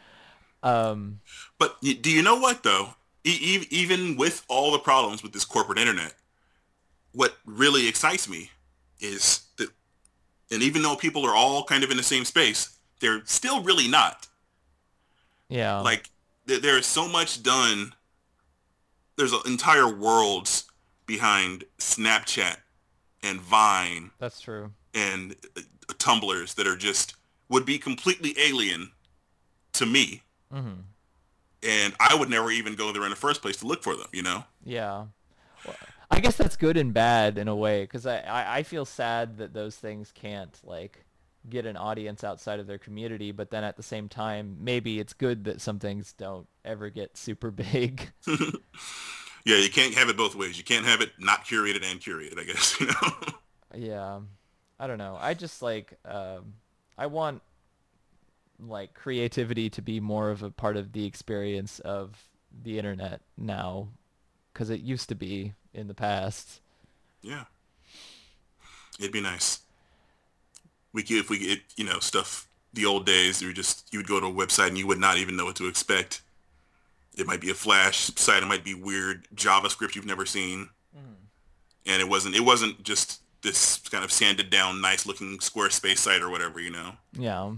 um But do you know what though? E- even with all the problems with this corporate internet, what really excites me is that, and even though people are all kind of in the same space, they're still really not. yeah Like th- there is so much done. There's an entire worlds behind Snapchat and Vine that's true and uh, Tumblrs that are just would be completely alien to me hmm and I would never even go there in the first place to look for them. You know? Yeah. Well, I guess that's good and bad in a way because I, I, I feel sad that those things can't like get an audience outside of their community, but then at the same time, maybe it's good that some things don't ever get super big. Yeah, you can't have it both ways. You can't have it not curated and curated. I guess you know. yeah. I don't know. I just like um, I want like creativity to be more of a part of the experience of the internet now because it used to be in the past. Yeah. It'd be nice. We could, if we get, you know, stuff, the old days, you just, you would go to a website and you would not even know what to expect. It might be a Flash site. It might be weird JavaScript you've never seen. Mm. And it wasn't, it wasn't just this kind of sanded down, nice looking Squarespace site or whatever, you know? Yeah.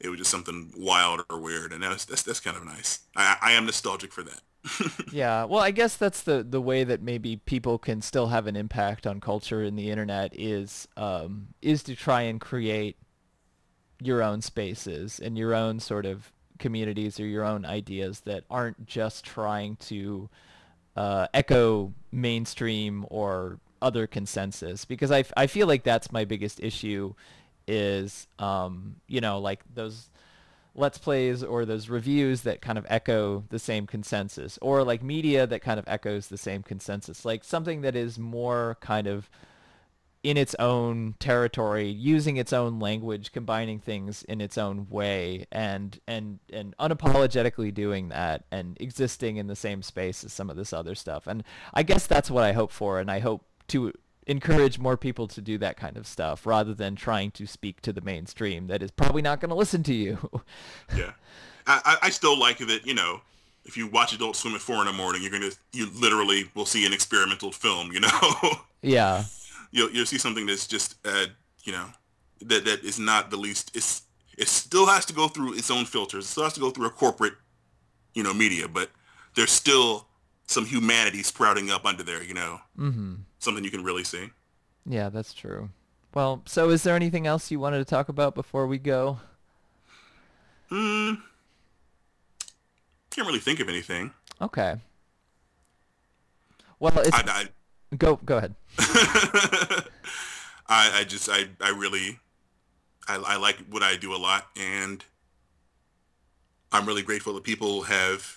It was just something wild or weird. And that's, that's, that's kind of nice. I, I am nostalgic for that. yeah, well, I guess that's the the way that maybe people can still have an impact on culture in the internet is um, is to try and create your own spaces and your own sort of communities or your own ideas that aren't just trying to uh, echo mainstream or other consensus because I, I feel like that's my biggest issue is um, you know like those let's plays or those reviews that kind of echo the same consensus or like media that kind of echoes the same consensus like something that is more kind of in its own territory using its own language combining things in its own way and and and unapologetically doing that and existing in the same space as some of this other stuff. And i guess that's what i hope for and i hope to encourage more people to do that kind of stuff rather than trying to speak to the mainstream that is probably not going to listen to you. yeah. I, I still like that, you know, if you watch Adult Swim at four in the morning, you're going to, you literally will see an experimental film, you know? yeah. You'll, you'll see something that's just, uh, you know, that, that is not the least, it's, it still has to go through its own filters. It still has to go through a corporate, you know, media, but there's still some humanity sprouting up under there, you know. Mm-hmm. Something you can really see. Yeah, that's true. Well, so is there anything else you wanted to talk about before we go? Hmm. Can't really think of anything. Okay. Well, it's... I, I, go go ahead. I, I just I I really I, I like what I do a lot, and I'm really grateful that people have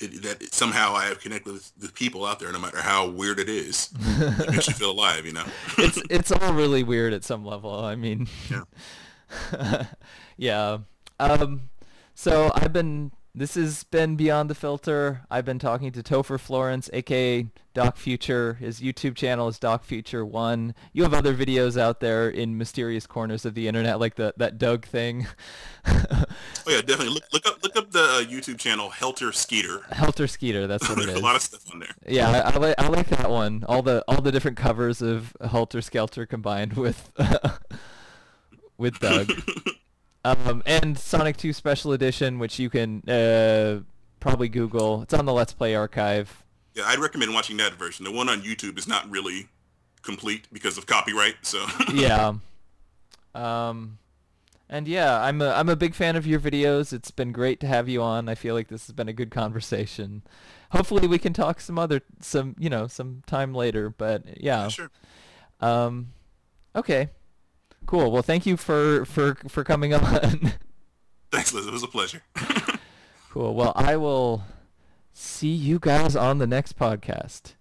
it, that somehow I have connected with the people out there, no matter how weird it is. it makes you feel alive, you know. it's it's all really weird at some level. I mean, yeah, yeah. Um, so I've been this has been Beyond the Filter. I've been talking to Topher Florence, aka Doc Future. His YouTube channel is Doc Future One. You have other videos out there in mysterious corners of the internet, like the that Doug thing. oh yeah, definitely look, look up look up the uh, YouTube channel Helter Skeeter. Helter Skeeter, that's what it is. a lot of stuff on there. Yeah, I, I, like I like that one. All the all the different covers of Helter Skelter combined with with Doug. Um, and Sonic 2 Special Edition, which you can uh, probably Google. It's on the Let's Play archive. Yeah, I'd recommend watching that version. The one on YouTube is not really complete because of copyright. So yeah. Um, and yeah, I'm a I'm a big fan of your videos. It's been great to have you on. I feel like this has been a good conversation. Hopefully, we can talk some other some you know some time later. But yeah. yeah sure. Um, okay. Cool. Well, thank you for for for coming on. Thanks, Liz. It was a pleasure. cool. Well, I will see you guys on the next podcast.